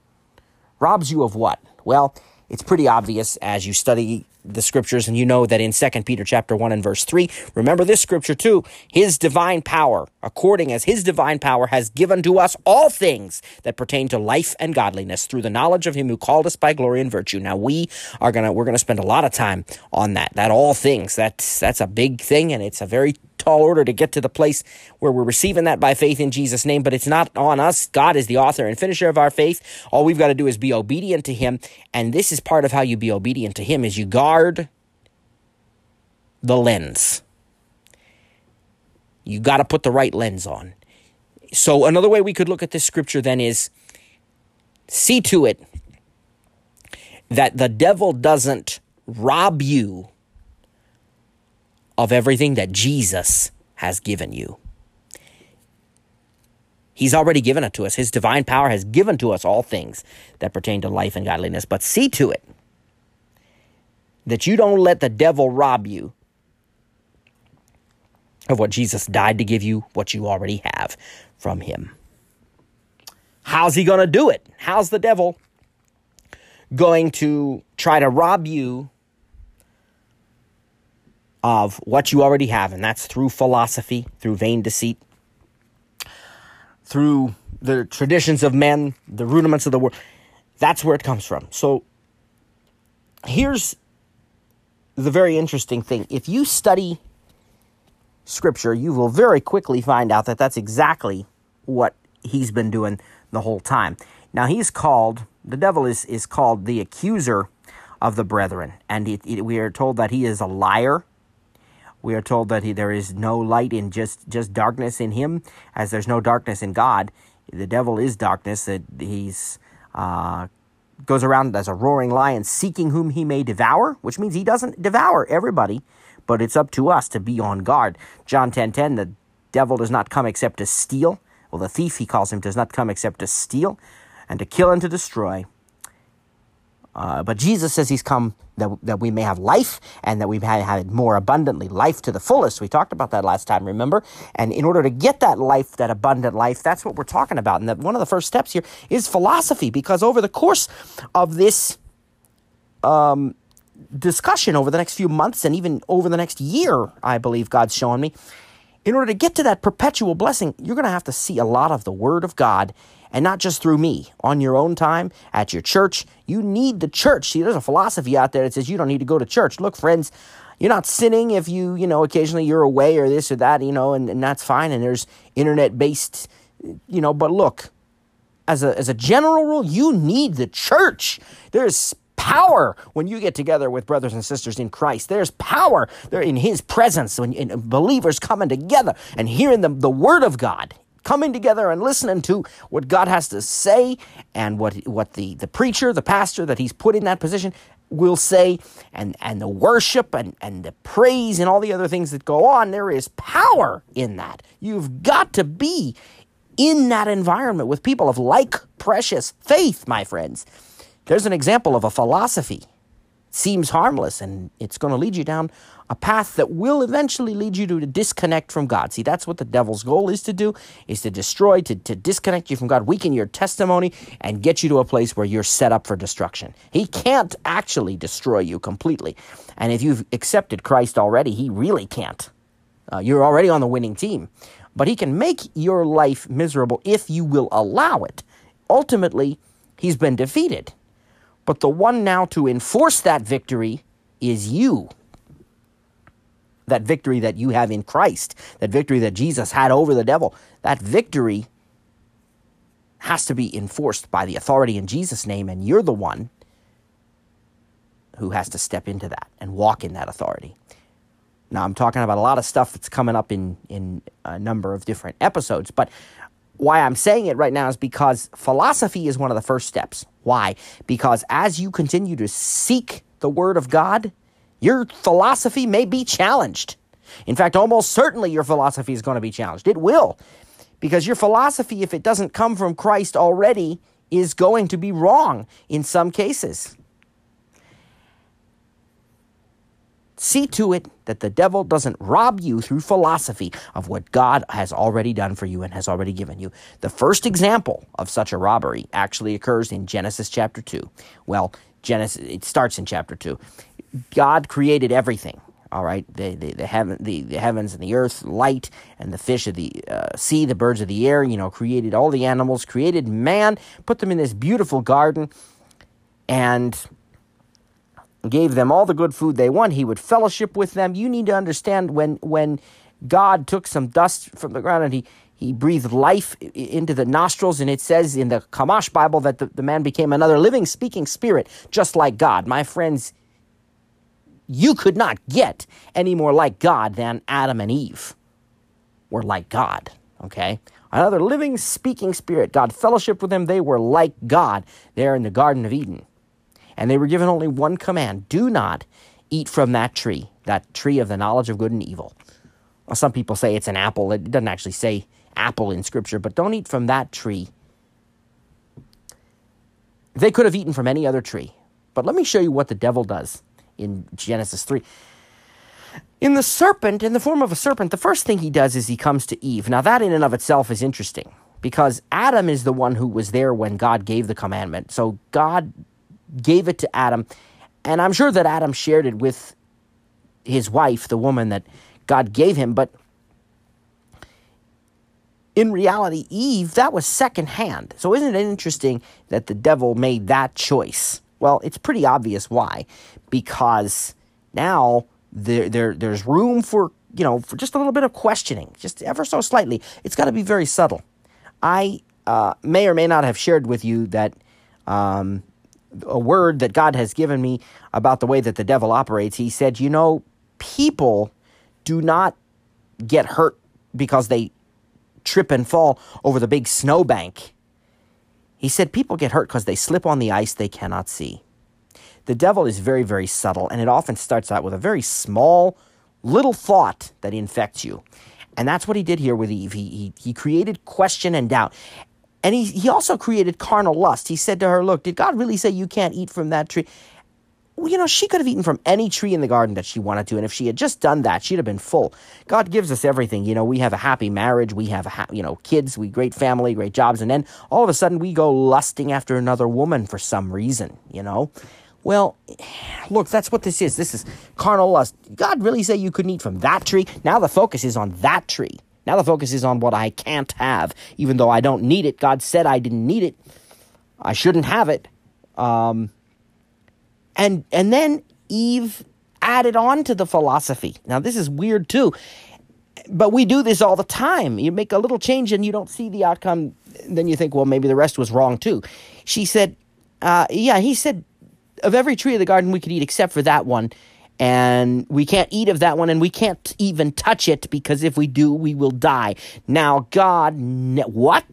Robs you of what? Well, it's pretty obvious as you study the scriptures and you know that in 2 Peter chapter 1 and verse 3 remember this scripture too his divine power according as his divine power has given to us all things that pertain to life and godliness through the knowledge of him who called us by glory and virtue now we are going to we're going to spend a lot of time on that that all things that's that's a big thing and it's a very tall order to get to the place where we're receiving that by faith in Jesus' name, but it's not on us. God is the author and finisher of our faith. All we've got to do is be obedient to Him. And this is part of how you be obedient to Him is you guard the lens. You got to put the right lens on. So another way we could look at this scripture then is see to it that the devil doesn't rob you of everything that Jesus has given you. He's already given it to us. His divine power has given to us all things that pertain to life and godliness. But see to it that you don't let the devil rob you of what Jesus died to give you, what you already have from him. How's he going to do it? How's the devil going to try to rob you of what you already have, and that's through philosophy, through vain deceit, through the traditions of men, the rudiments of the world. That's where it comes from. So here's the very interesting thing. If you study scripture, you will very quickly find out that that's exactly what he's been doing the whole time. Now he's called the devil is is called the accuser of the brethren, and it, it, we are told that he is a liar we are told that he, there is no light in just, just darkness in him, as there's no darkness in God. The devil is darkness. That he's uh, goes around as a roaring lion, seeking whom he may devour, which means he doesn't devour everybody, but it's up to us to be on guard. John ten ten, the devil does not come except to steal. Well, the thief, he calls him, does not come except to steal and to kill and to destroy. Uh, but Jesus says he's come that, that we may have life and that we may have it more abundantly, life to the fullest. We talked about that last time, remember? And in order to get that life, that abundant life, that's what we're talking about. And that one of the first steps here is philosophy, because over the course of this um, discussion over the next few months and even over the next year, I believe God's showing me, in order to get to that perpetual blessing, you're going to have to see a lot of the Word of God and not just through me on your own time at your church. You need the church. See, there's a philosophy out there that says you don't need to go to church. Look, friends, you're not sinning if you, you know, occasionally you're away or this or that, you know, and, and that's fine. And there's internet based, you know, but look, as a, as a general rule, you need the church. There's power when you get together with brothers and sisters in Christ. There's power there in His presence when believers coming together and hearing the, the Word of God coming together and listening to what God has to say and what what the, the preacher, the pastor that he's put in that position will say and, and the worship and, and the praise and all the other things that go on, there is power in that. You've got to be in that environment with people of like precious faith, my friends. There's an example of a philosophy. seems harmless and it's going to lead you down a path that will eventually lead you to disconnect from God. See, that's what the devil's goal is to do, is to destroy, to, to disconnect you from God, weaken your testimony, and get you to a place where you're set up for destruction. He can't actually destroy you completely. And if you've accepted Christ already, he really can't. Uh, you're already on the winning team. But he can make your life miserable if you will allow it. ultimately he's been defeated. But the one now to enforce that victory is you. That victory that you have in Christ, that victory that Jesus had over the devil, that victory has to be enforced by the authority in Jesus' name, and you're the one who has to step into that and walk in that authority. Now, I'm talking about a lot of stuff that's coming up in, in a number of different episodes, but why I'm saying it right now is because philosophy is one of the first steps. Why? Because as you continue to seek the Word of God, your philosophy may be challenged. In fact, almost certainly your philosophy is going to be challenged. It will. Because your philosophy, if it doesn't come from Christ already, is going to be wrong in some cases. See to it that the devil doesn't rob you through philosophy of what God has already done for you and has already given you. The first example of such a robbery actually occurs in Genesis chapter 2. Well, Genesis it starts in chapter 2. God created everything. All right, the the the, heaven, the, the heavens and the earth, light and the fish of the uh, sea, the birds of the air. You know, created all the animals, created man, put them in this beautiful garden, and gave them all the good food they want. He would fellowship with them. You need to understand when when God took some dust from the ground and he he breathed life into the nostrils, and it says in the Chumash Bible that the, the man became another living, speaking spirit, just like God. My friends, you could not get any more like God than Adam and Eve were like God. Okay? Another living, speaking spirit. God fellowship with them. They were like God there in the Garden of Eden and they were given only one command do not eat from that tree, that tree of the knowledge of good and evil. Well, some people say it's an apple. It doesn't actually say apple in Scripture, but don't eat from that tree. They could have eaten from any other tree. But let me show you what the devil does in Genesis 3. In the serpent, in the form of a serpent, the first thing he does is he comes to Eve. Now, that in and of itself is interesting because Adam is the one who was there when God gave the commandment. So God gave it to Adam. And I'm sure that Adam shared it with his wife, the woman that God gave him. But in reality, Eve, that was secondhand. So isn't it interesting that the devil made that choice? Well, it's pretty obvious why. Because now there, there there's room for, you know, for just a little bit of questioning, just ever so slightly. It's got to be very subtle. I uh, may or may not have shared with you that um, a word that God has given me about the way that the devil operates. He said, You know, people do not get hurt because they trip and fall over the big snowbank. He said, People get hurt because they slip on the ice they cannot see. The devil is very, very subtle, and it often starts out with a very small, little thought that infects you. And that's what he did here with Eve. He, he, he created question and doubt. And he, he also created carnal lust. He said to her, Look, did God really say you can't eat from that tree? You know, she could have eaten from any tree in the garden that she wanted to. And if she had just done that, she'd have been full. God gives us everything. You know, we have a happy marriage. We have, ha- you know, kids. We great family, great jobs. And then all of a sudden we go lusting after another woman for some reason, you know? Well, look, that's what this is. This is carnal lust. God really say you couldn't eat from that tree? Now the focus is on that tree. Now the focus is on what I can't have, even though I don't need it. God said I didn't need it. I shouldn't have it. Um, and and then Eve added on to the philosophy. Now this is weird too, but we do this all the time. You make a little change and you don't see the outcome. Then you think, well, maybe the rest was wrong too. She said, uh, yeah. He said, of every tree of the garden we could eat except for that one and we can't eat of that one and we can't even touch it because if we do we will die now god ne- what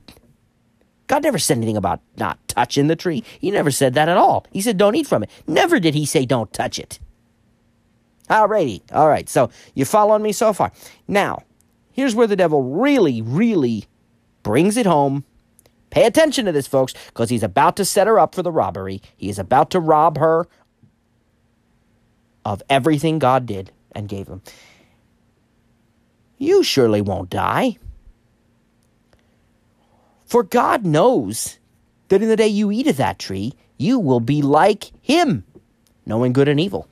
god never said anything about not touching the tree. He never said that at all. He said don't eat from it. Never did he say don't touch it. Alrighty. All right so you following me so far. Now here's where the devil really really brings it home. Pay attention to this, folks, because he's about to set her up for the robbery. He is about to rob her of everything God did and gave him. You surely won't die. For God knows that in the day you eat of that tree, you will be like him, knowing good and evil.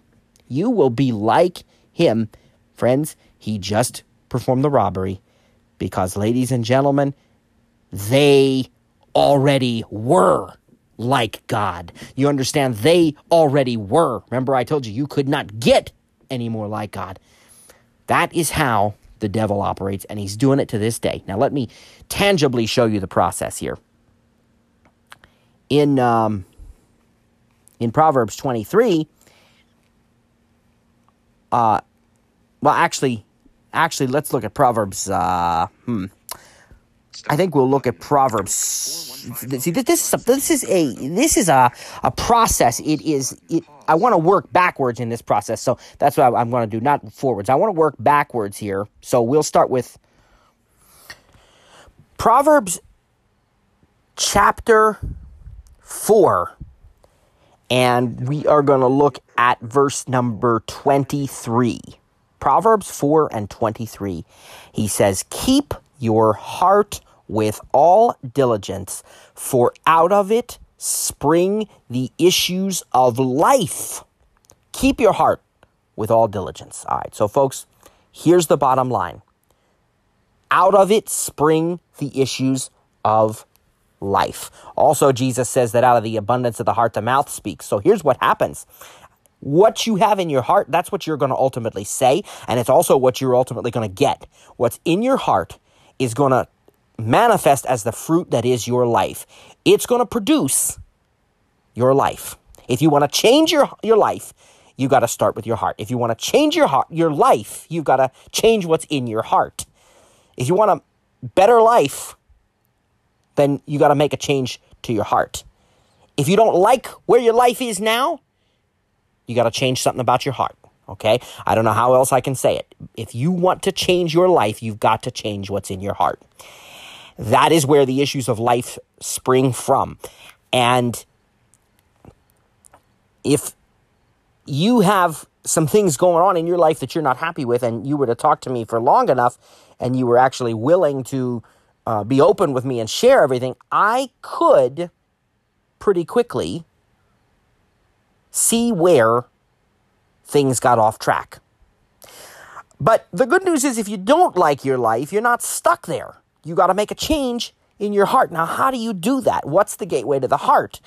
You will be like him. Friends, he just performed the robbery because, ladies and gentlemen, they already were like God. You understand? They already were. Remember, I told you you could not get any more like God. That is how the devil operates, and he's doing it to this day. Now, let me tangibly show you the process here. In um, in Proverbs 23, uh, well, actually, actually, let's look at Proverbs. Uh, hmm. I think we'll look at Proverbs. See, this is a, this is a this is a a process. It is it. I want to work backwards in this process, so that's what I'm going to do, not forwards. I want to work backwards here. So we'll start with Proverbs chapter four, and we are going to look at verse number twenty-three. Proverbs 4 and 23. He says, Keep your heart with all diligence, for out of it spring the issues of life. Keep your heart with all diligence. All right, so folks, here's the bottom line out of it spring the issues of life. Also, Jesus says that out of the abundance of the heart, the mouth speaks. So here's what happens what you have in your heart, that's what you're going to ultimately say, and it's also what you're ultimately going to get. What's in your heart is going to manifest as the fruit that is your life. It's going to produce your life. If you want to change your, your life, you got to start with your heart. If you want to change your heart, your life, you've got to change what's in your heart. If you want a better life, then you got to make a change to your heart. If you don't like where your life is now, you got to change something about your heart. Okay? I don't know how else I can say it. If you want to change your life, you've got to change what's in your heart. That is where the issues of life spring from. And if you have some things going on in your life that you're not happy with, and you were to talk to me for long enough, and you were actually willing to uh, be open with me and share everything, I could pretty quickly see where things got off track. But the good news is, if you don't like your life, you're not stuck there. You got to make a change in your heart. Now, how do you do that? What's the gateway to the heart?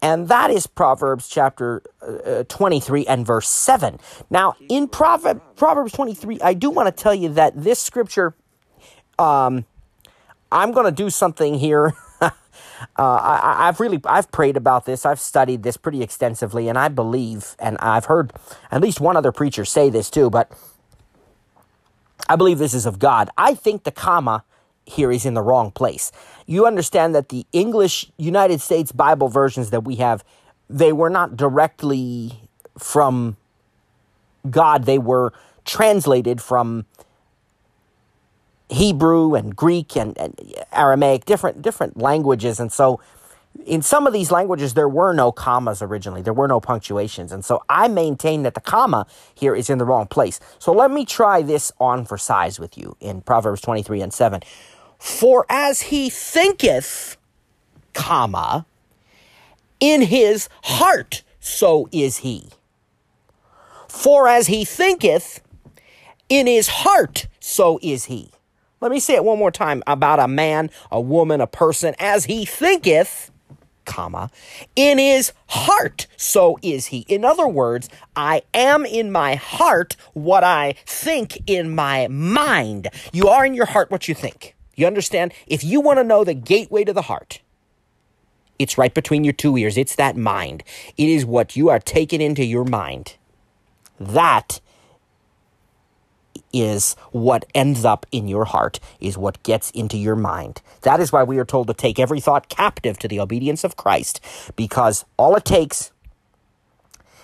And that is Proverbs chapter uh, 23 and verse 7. Now, in Proverbs 23, I do want to tell you that this scripture, um, I'm going to do something here uh, I, have really I've prayed about this. I've studied this pretty extensively, and I believe, and I've heard at least one other preacher say this too. But I believe this is of God. I think the comma here is in the wrong place. You understand that the English United States Bible versions that we have, they were not directly from God. They were translated from Hebrew and Greek and, and, Aramaic, different different languages, and so in some of these languages there were no commas originally. There were no punctuations, and so I maintain that the comma here is in the wrong place. So let me try this on for size with you in Proverbs twenty three and seven. For as he thinketh, comma, in his heart, so is he. For as he thinketh, in his heart, so is he. Let me say it one more time about a man, a woman, a person, as he thinketh, comma, in his heart, so is he. In other words, I am in my heart what I think in my mind. You are in your heart what you think. You understand? If you want to know the gateway to the heart, it's right between your two ears. It's that mind. It is what you are taking into your mind. That is what ends up in your heart, is what gets into your mind. That is why we are told to take every thought captive to the obedience of Christ, because all it takes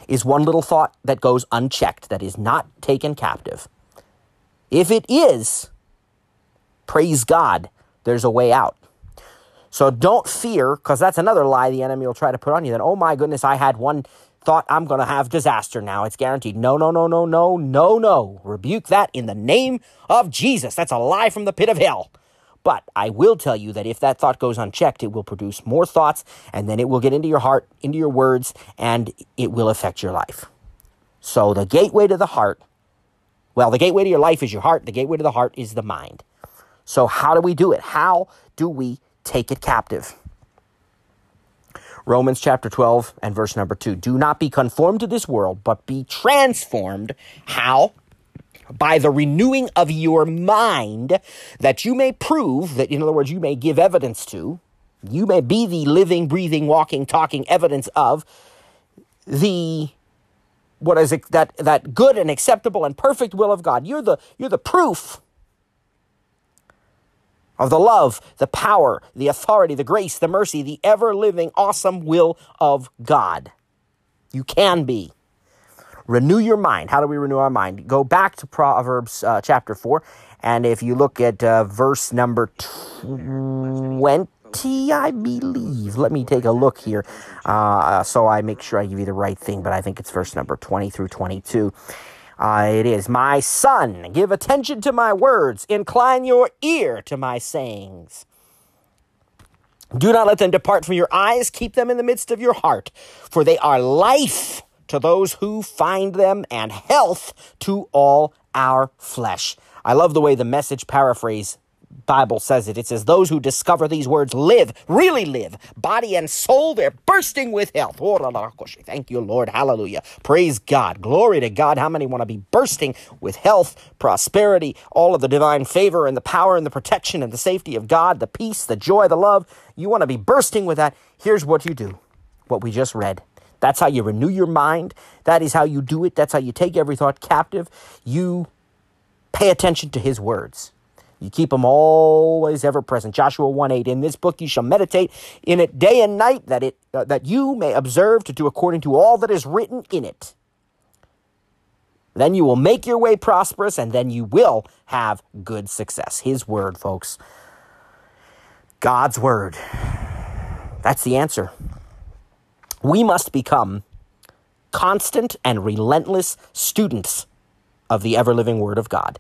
is one little thought that goes unchecked, that is not taken captive. If it is, praise God, there's a way out. So don't fear, because that's another lie the enemy will try to put on you. That, oh my goodness, I had one thought I'm going to have disaster now. It's guaranteed. No, no, no, no, no, no, no. Rebuke that in the name of Jesus. That's a lie from the pit of hell. But I will tell you that if that thought goes unchecked, it will produce more thoughts, and then it will get into your heart, into your words, and it will affect your life. So the gateway to the heart, well, the gateway to your life is your heart, the gateway to the heart is the mind. So, how do we do it? How do we take it captive? Romans chapter 12 and verse number 2. Do not be conformed to this world, but be transformed. How? By the renewing of your mind, that you may prove, that in other words, you may give evidence to, you may be the living, breathing, walking, talking evidence of the what is it, that that good and acceptable and perfect will of God. You're the you're the proof of the love, the power, the authority, the grace, the mercy, the ever living, awesome will of God. You can be. Renew your mind. How do we renew our mind? Go back to Proverbs uh, chapter 4, and if you look at uh, verse number 20, I believe. Let me take a look here uh, so I make sure I give you the right thing, but I think it's verse number 20 through 22. Uh, it is, My son, give attention to my words, incline your ear to my sayings. Do not let them depart from your eyes, keep them in the midst of your heart, for they are life to those who find them and health to all our flesh. I love the way the message paraphrase Bible says it. It says, Those who discover these words live, really live, body and soul, they're bursting with health. Oh, Thank you, Lord. Hallelujah. Praise God. Glory to God. How many want to be bursting with health, prosperity, all of the divine favor and the power and the protection and the safety of God, the peace, the joy, the love? You want to be bursting with that. Here's what you do what we just read. That's how you renew your mind. That is how you do it. That's how you take every thought captive. You pay attention to his words. You keep them always ever present. Joshua 1 8. In this book you shall meditate in it day and night, that, it, uh, that you may observe to do according to all that is written in it. Then you will make your way prosperous, and then you will have good success. His word, folks. God's word. That's the answer. We must become constant and relentless students of the ever living word of God.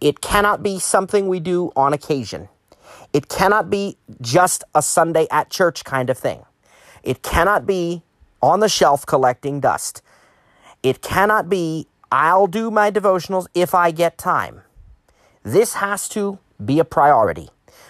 It cannot be something we do on occasion. It cannot be just a Sunday at church kind of thing. It cannot be on the shelf collecting dust. It cannot be, I'll do my devotionals if I get time. This has to be a priority.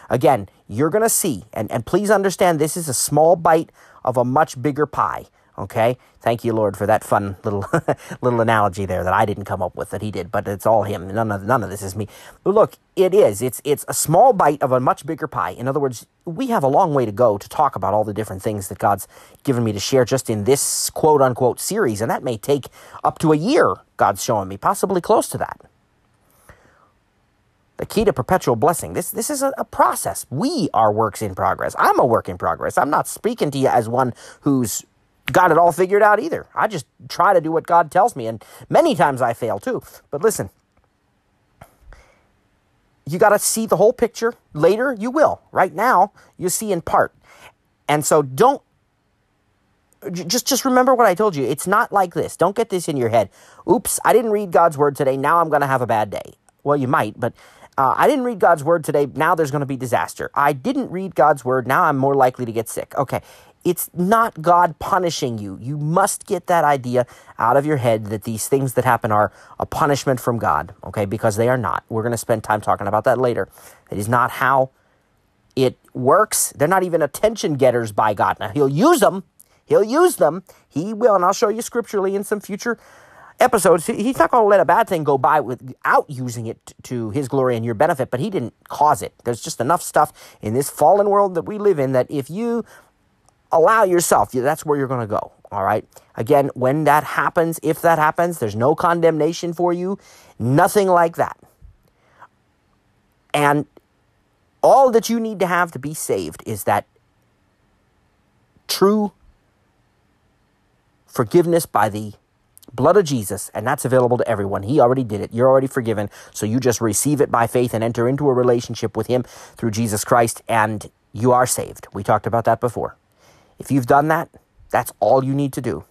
Again, you're going to see, and, and please understand this is a small bite of a much bigger pie. Okay, thank you, Lord, for that fun little little analogy there that I didn't come up with that He did, but it's all Him. None of none of this is me. But look, it is. It's it's a small bite of a much bigger pie. In other words, we have a long way to go to talk about all the different things that God's given me to share just in this quote unquote series, and that may take up to a year. God's showing me, possibly close to that. The key to perpetual blessing. This this is a, a, process. We are works in progress. I'm a work in progress. I'm not speaking to you as one who's got it all figured out either. I just try to do what God tells me, and many times I fail too. But listen, you got to see the whole picture. Later, you will. Right now, you see in part. And so don't just just remember what I told you. It's not like this. Don't get this in your head. Oops, I didn't read God's word today. Now I'm going to have a bad day. Well, you might, but uh, I didn't read God's word today. Now there's going to be disaster. I didn't read God's word. Now I'm more likely to get sick. Okay. It's not God punishing you. You must get that idea out of your head that these things that happen are a punishment from God, okay? Because they are not. We're going to spend time talking about that later. It is not how it works. They're not even attention getters by God. Now, He'll use them. He'll use them. He will. And I'll show you scripturally in some future episodes. He's not going to let a bad thing go by without using it to his glory and your benefit, but he didn't cause it. There's just enough stuff in this fallen world that we live in that if you allow yourself, that's where you're going to go. All right. Again, when that happens, if that happens, there's no condemnation for you, nothing like that. And all that you need to have to be saved is that true forgiveness by the blood of Jesus, and that's available to everyone. He already did it. You're already forgiven. So you just receive it by faith and enter into a relationship with Him through Jesus Christ, and you are saved. We talked about that before. If you've done that, that's all you need to do.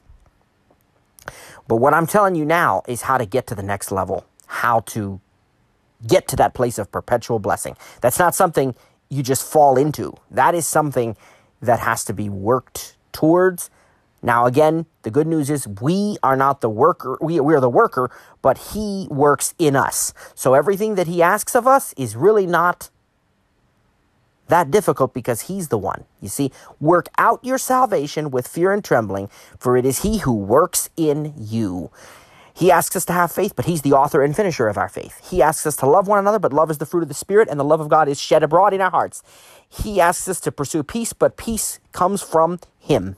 But what I'm telling you now is how to get to the next level, how to get to that place of perpetual blessing. That's not something you just fall into. That is something that has to be worked towards. Now, again, the good news is we are not the worker. We, we are the worker, but He works in us. So everything that He asks of us is really not that difficult because he's the one. You see, work out your salvation with fear and trembling, for it is he who works in you. He asks us to have faith, but he's the author and finisher of our faith. He asks us to love one another, but love is the fruit of the Spirit, and the love of God is shed abroad in our hearts. He asks us to pursue peace, but peace comes from him.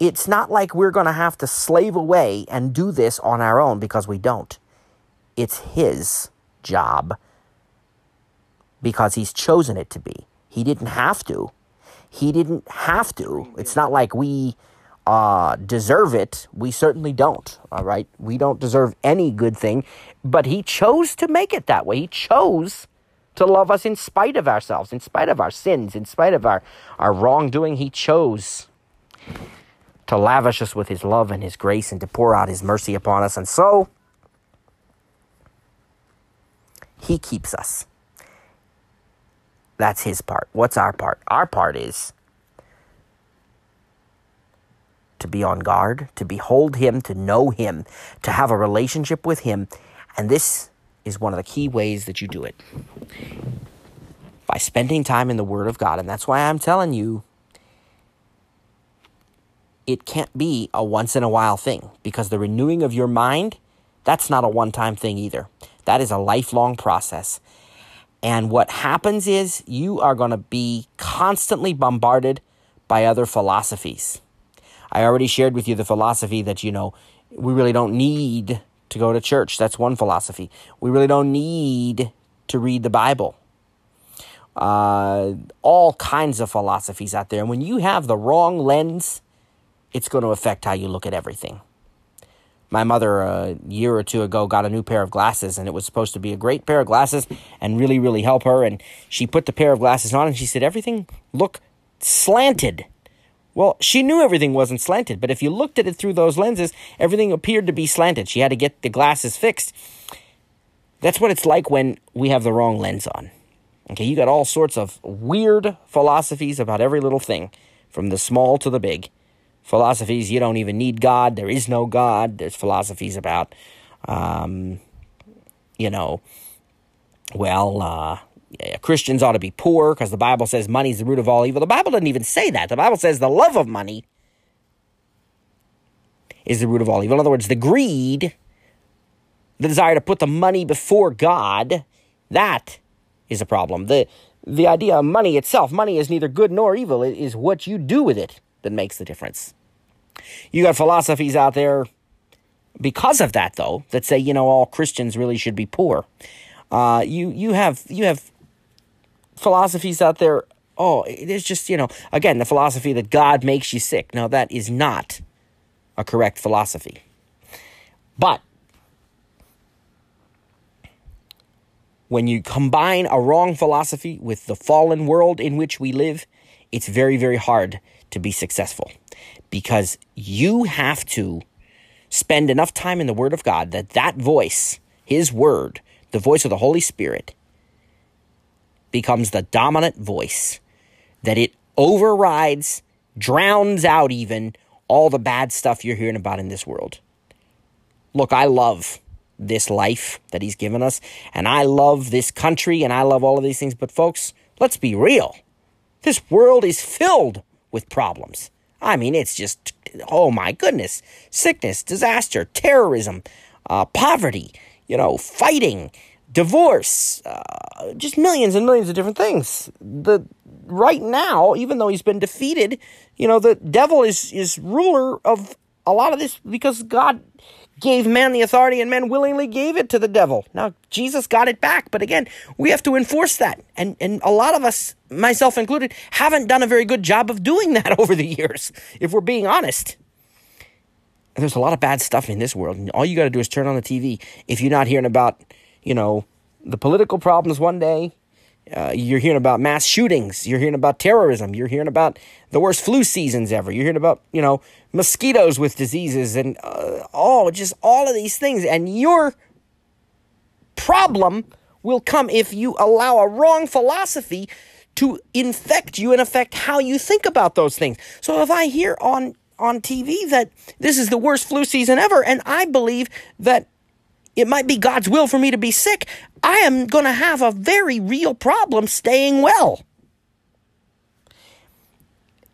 It's not like we're going to have to slave away and do this on our own because we don't. It's his job because he's chosen it to be. He didn't have to. He didn't have to. It's not like we uh, deserve it. We certainly don't. All right. We don't deserve any good thing, but He chose to make it that way. He chose to love us in spite of ourselves, in spite of our sins, in spite of our, our wrongdoing. He chose to lavish us with His love and His grace and to pour out His mercy upon us. And so, He keeps us. That's His part. What's our part? Our part is to be on guard, to behold Him, to know Him, to have a relationship with Him. And this is one of the key ways that you do it by spending time in the Word of God. And that's why I'm telling you, it can't be a once in a while thing because the renewing of your mind, that's not a one time thing either. That is a lifelong process. And what happens is you are going to be constantly bombarded by other philosophies. I already shared with you the philosophy that, you know, we really don't need to go to church. That's one philosophy. We really don't need to read the Bible. Uh, all kinds of philosophies out there. And when you have the wrong lens, it's going to affect how you look at everything. My mother, a year or two ago, got a new pair of glasses, and it was supposed to be a great pair of glasses and really, really help her. And she put the pair of glasses on, and she said, Everything look slanted. Well, she knew everything wasn't slanted, but if you looked at it through those lenses, everything appeared to be slanted. She had to get the glasses fixed. That's what it's like when we have the wrong lens on. Okay, you got all sorts of weird philosophies about every little thing, from the small to the big. Philosophies, you don't even need God, there is no God. There's philosophies about, um, you know, well, uh, Christians ought to be poor because the Bible says money is the root of all evil. The Bible doesn't even say that. The Bible says the love of money is the root of all evil. In other words, the greed, the desire to put the money before God, that is a problem. The the idea of money itself, money is neither good nor evil. It is what you do with it that makes the difference. You got philosophies out there because of that though that say, you know, all Christians really should be poor. Uh, you you have you have philosophies out there. Oh, there's just, you know, again, the philosophy that God makes you sick. Now, that is not a correct philosophy. But when you combine a wrong philosophy with the fallen world in which we live, it's very, very hard to be successful because you have to spend enough time in the Word of God that that voice, His Word, the voice of the Holy Spirit, becomes the dominant voice, that it overrides, drowns out even all the bad stuff you're hearing about in this world. Look, I love this life that he's given us, and I love this country, and I love all of these things, but folks, let's be real. This world is filled with problems. I mean, it's just, oh my goodness, sickness, disaster, terrorism, uh, poverty, you know, fighting, divorce, uh, just millions and millions of different things. The right now, even though he's been defeated, you know, the devil is is ruler of a lot of this because God gave man the authority and men willingly gave it to the devil. Now Jesus got it back, but again, we have to enforce that. And and a lot of us, myself included, haven't done a very good job of doing that over the years, if we're being honest. There's a lot of bad stuff in this world, and all you got to do is turn on the TV. If you're not hearing about you know, the political problems one day. Uh, you're hearing about mass shootings. You're hearing about terrorism. You're hearing about the worst flu seasons ever. You're hearing about, you know, mosquitoes with diseases and uh, all, just all of these things. And your problem will come if you allow a wrong philosophy to infect you and affect how you think about those things. So if I hear on on TV that this is the worst flu season ever, and I believe that it might be God's will for me to be sick, I am going to have a very real problem staying well.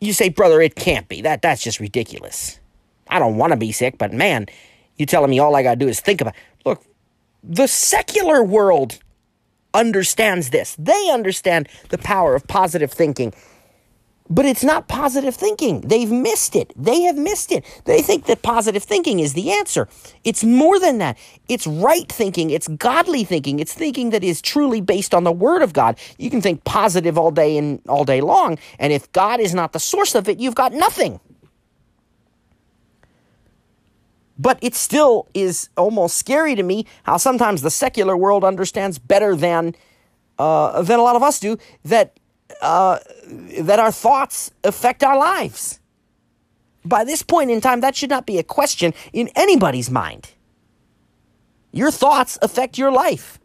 You say, brother, it can't be. That that's just ridiculous. I don't want to be sick, but man, you telling me all I gotta do is think about. It. Look, the secular world understands this. They understand the power of positive thinking. But it's not positive thinking. They've missed it. They have missed it. They think that positive thinking is the answer. It's more than that. It's right thinking. It's godly thinking. It's thinking that is truly based on the word of God. You can think positive all day and all day long, and if God is not the source of it, you've got nothing. But it still is almost scary to me how sometimes the secular world understands better than uh, than a lot of us do that uh, that our thoughts affect our lives. By this point in time, that should not be a question in anybody's mind. Your thoughts affect your life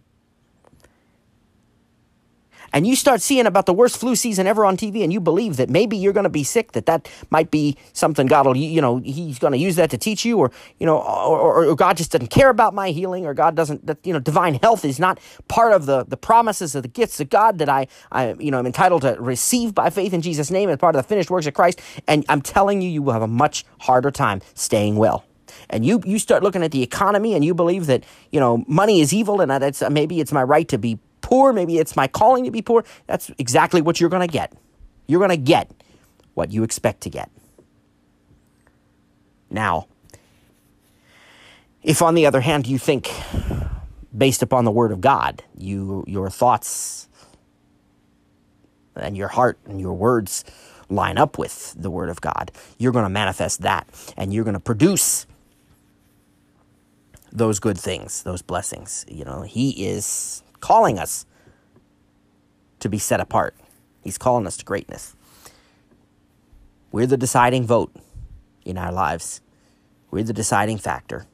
and you start seeing about the worst flu season ever on TV, and you believe that maybe you're going to be sick, that that might be something God will, you know, He's going to use that to teach you, or you know, or, or, God just doesn't care about my healing, or God doesn't, that you know, divine health is not part of the the promises of the gifts of God that I, I, you know, I'm entitled to receive by faith in Jesus' name as part of the finished works of Christ. And I'm telling you, you will have a much harder time staying well and you you start looking at the economy and you believe that you know money is evil and that it's maybe it's my right to be poor, maybe it's my calling to be poor. That's exactly what you're going to get. You're going to get what you expect to get. Now, if on the other hand you think based upon the word of God, you your thoughts and your heart and your words line up with the word of God, you're going to manifest that and you're going to produce those good things, those blessings. You know, he is calling us to be set apart. He's calling us to greatness. We're the deciding vote in our lives. We're the deciding factor.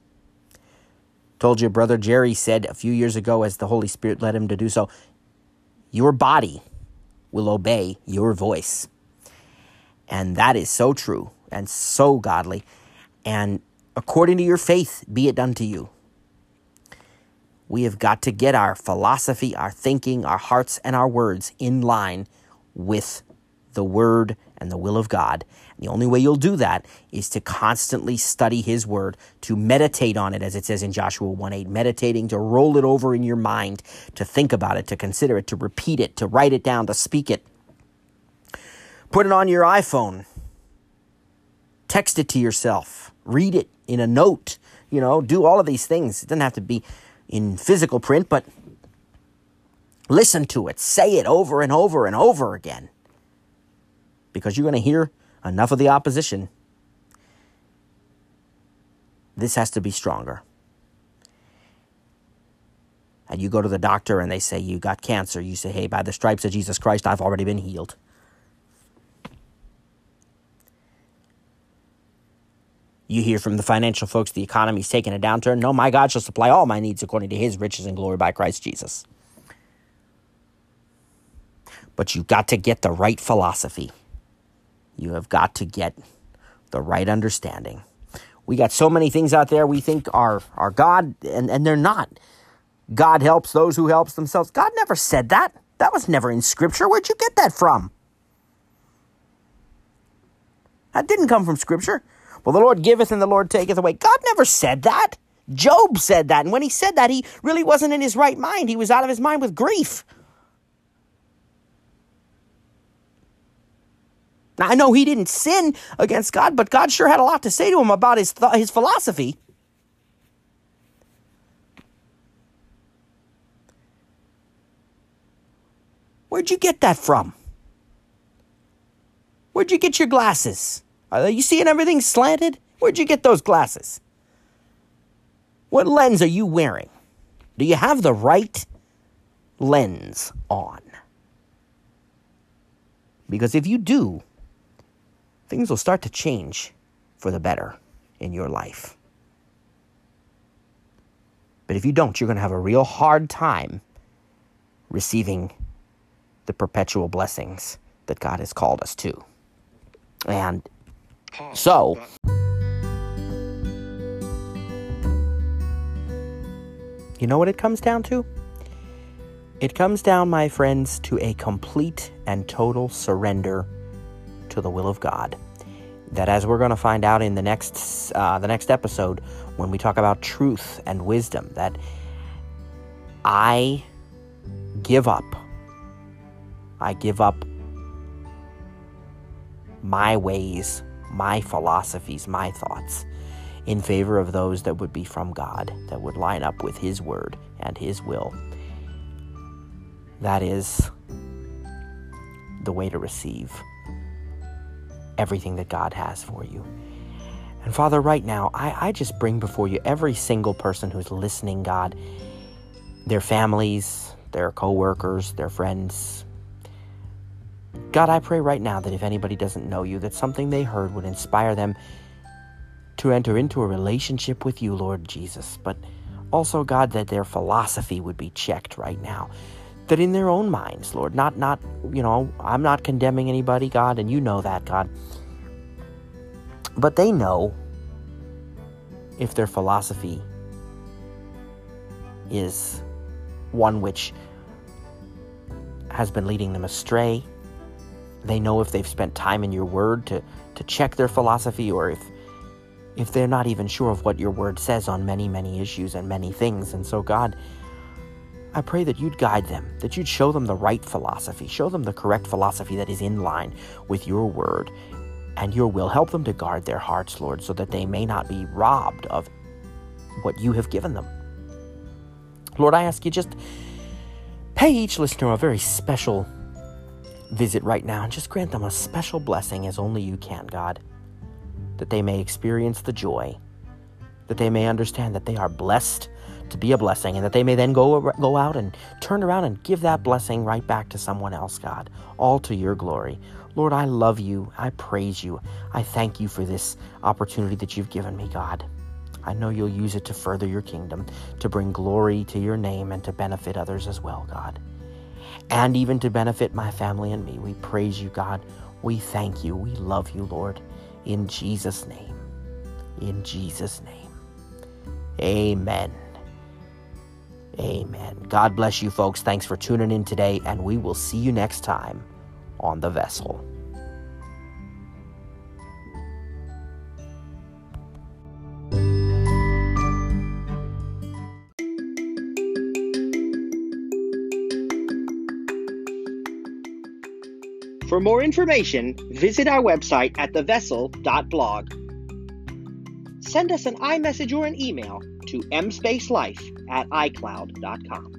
Told you, Brother Jerry said a few years ago, as the Holy Spirit led him to do so, your body will obey your voice. And that is so true and so godly. And according to your faith, be it done to you. We have got to get our philosophy, our thinking, our hearts, and our words in line with the Word and the will of God. And the only way you'll do that is to constantly study His Word, to meditate on it, as it says in Joshua 1 8, meditating, to roll it over in your mind, to think about it, to consider it, to repeat it, to write it down, to speak it. Put it on your iPhone, text it to yourself, read it in a note, you know, do all of these things. It doesn't have to be in physical print, but listen to it, say it over and over and over again. Because you're going to hear enough of the opposition. This has to be stronger. And you go to the doctor and they say you got cancer. You say, hey, by the stripes of Jesus Christ, I've already been healed. You hear from the financial folks the economy's taking a downturn. No, my God shall supply all my needs according to his riches and glory by Christ Jesus. But you've got to get the right philosophy. You have got to get the right understanding. We got so many things out there we think are, are God, and, and they're not. God helps those who helps themselves. God never said that. That was never in Scripture. Where'd you get that from? That didn't come from Scripture. Well, the Lord giveth and the Lord taketh away. God never said that. Job said that. And when he said that, he really wasn't in his right mind. He was out of his mind with grief. Now, I know he didn't sin against God, but God sure had a lot to say to him about his, th- his philosophy. Where'd you get that from? Where'd you get your glasses? Are you seeing everything slanted? Where'd you get those glasses? What lens are you wearing? Do you have the right lens on? Because if you do, things will start to change for the better in your life. But if you don't, you're going to have a real hard time receiving the perpetual blessings that God has called us to. And so, You know what it comes down to? It comes down, my friends, to a complete and total surrender to the will of God. That, as we're going to find out in the next uh, the next episode, when we talk about truth and wisdom, that I give up. I give up my ways, my philosophies, my thoughts in favor of those that would be from God, that would line up with His Word and His will. That is the way to receive everything that God has for you. And Father, right now, I, I just bring before you every single person who's listening, God, their families, their co workers, their friends. God, I pray right now that if anybody doesn't know you, that something they heard would inspire them to enter into a relationship with you, Lord Jesus. But also, God, that their philosophy would be checked right now. That in their own minds, Lord, not, not, you know, I'm not condemning anybody, God, and you know that, God. But they know if their philosophy is one which has been leading them astray. They know if they've spent time in your word to, to check their philosophy or if if they're not even sure of what your word says on many, many issues and many things. And so, God, I pray that you'd guide them, that you'd show them the right philosophy, show them the correct philosophy that is in line with your word and your will. Help them to guard their hearts, Lord, so that they may not be robbed of what you have given them. Lord, I ask you just pay each listener a very special visit right now and just grant them a special blessing as only you can, God that they may experience the joy, that they may understand that they are blessed to be a blessing, and that they may then go, go out and turn around and give that blessing right back to someone else, God, all to your glory. Lord, I love you. I praise you. I thank you for this opportunity that you've given me, God. I know you'll use it to further your kingdom, to bring glory to your name, and to benefit others as well, God. And even to benefit my family and me. We praise you, God. We thank you. We love you, Lord. In Jesus' name. In Jesus' name. Amen. Amen. God bless you, folks. Thanks for tuning in today, and we will see you next time on The Vessel. For more information, visit our website at thevessel.blog. Send us an iMessage or an email to mspacelife at icloud.com.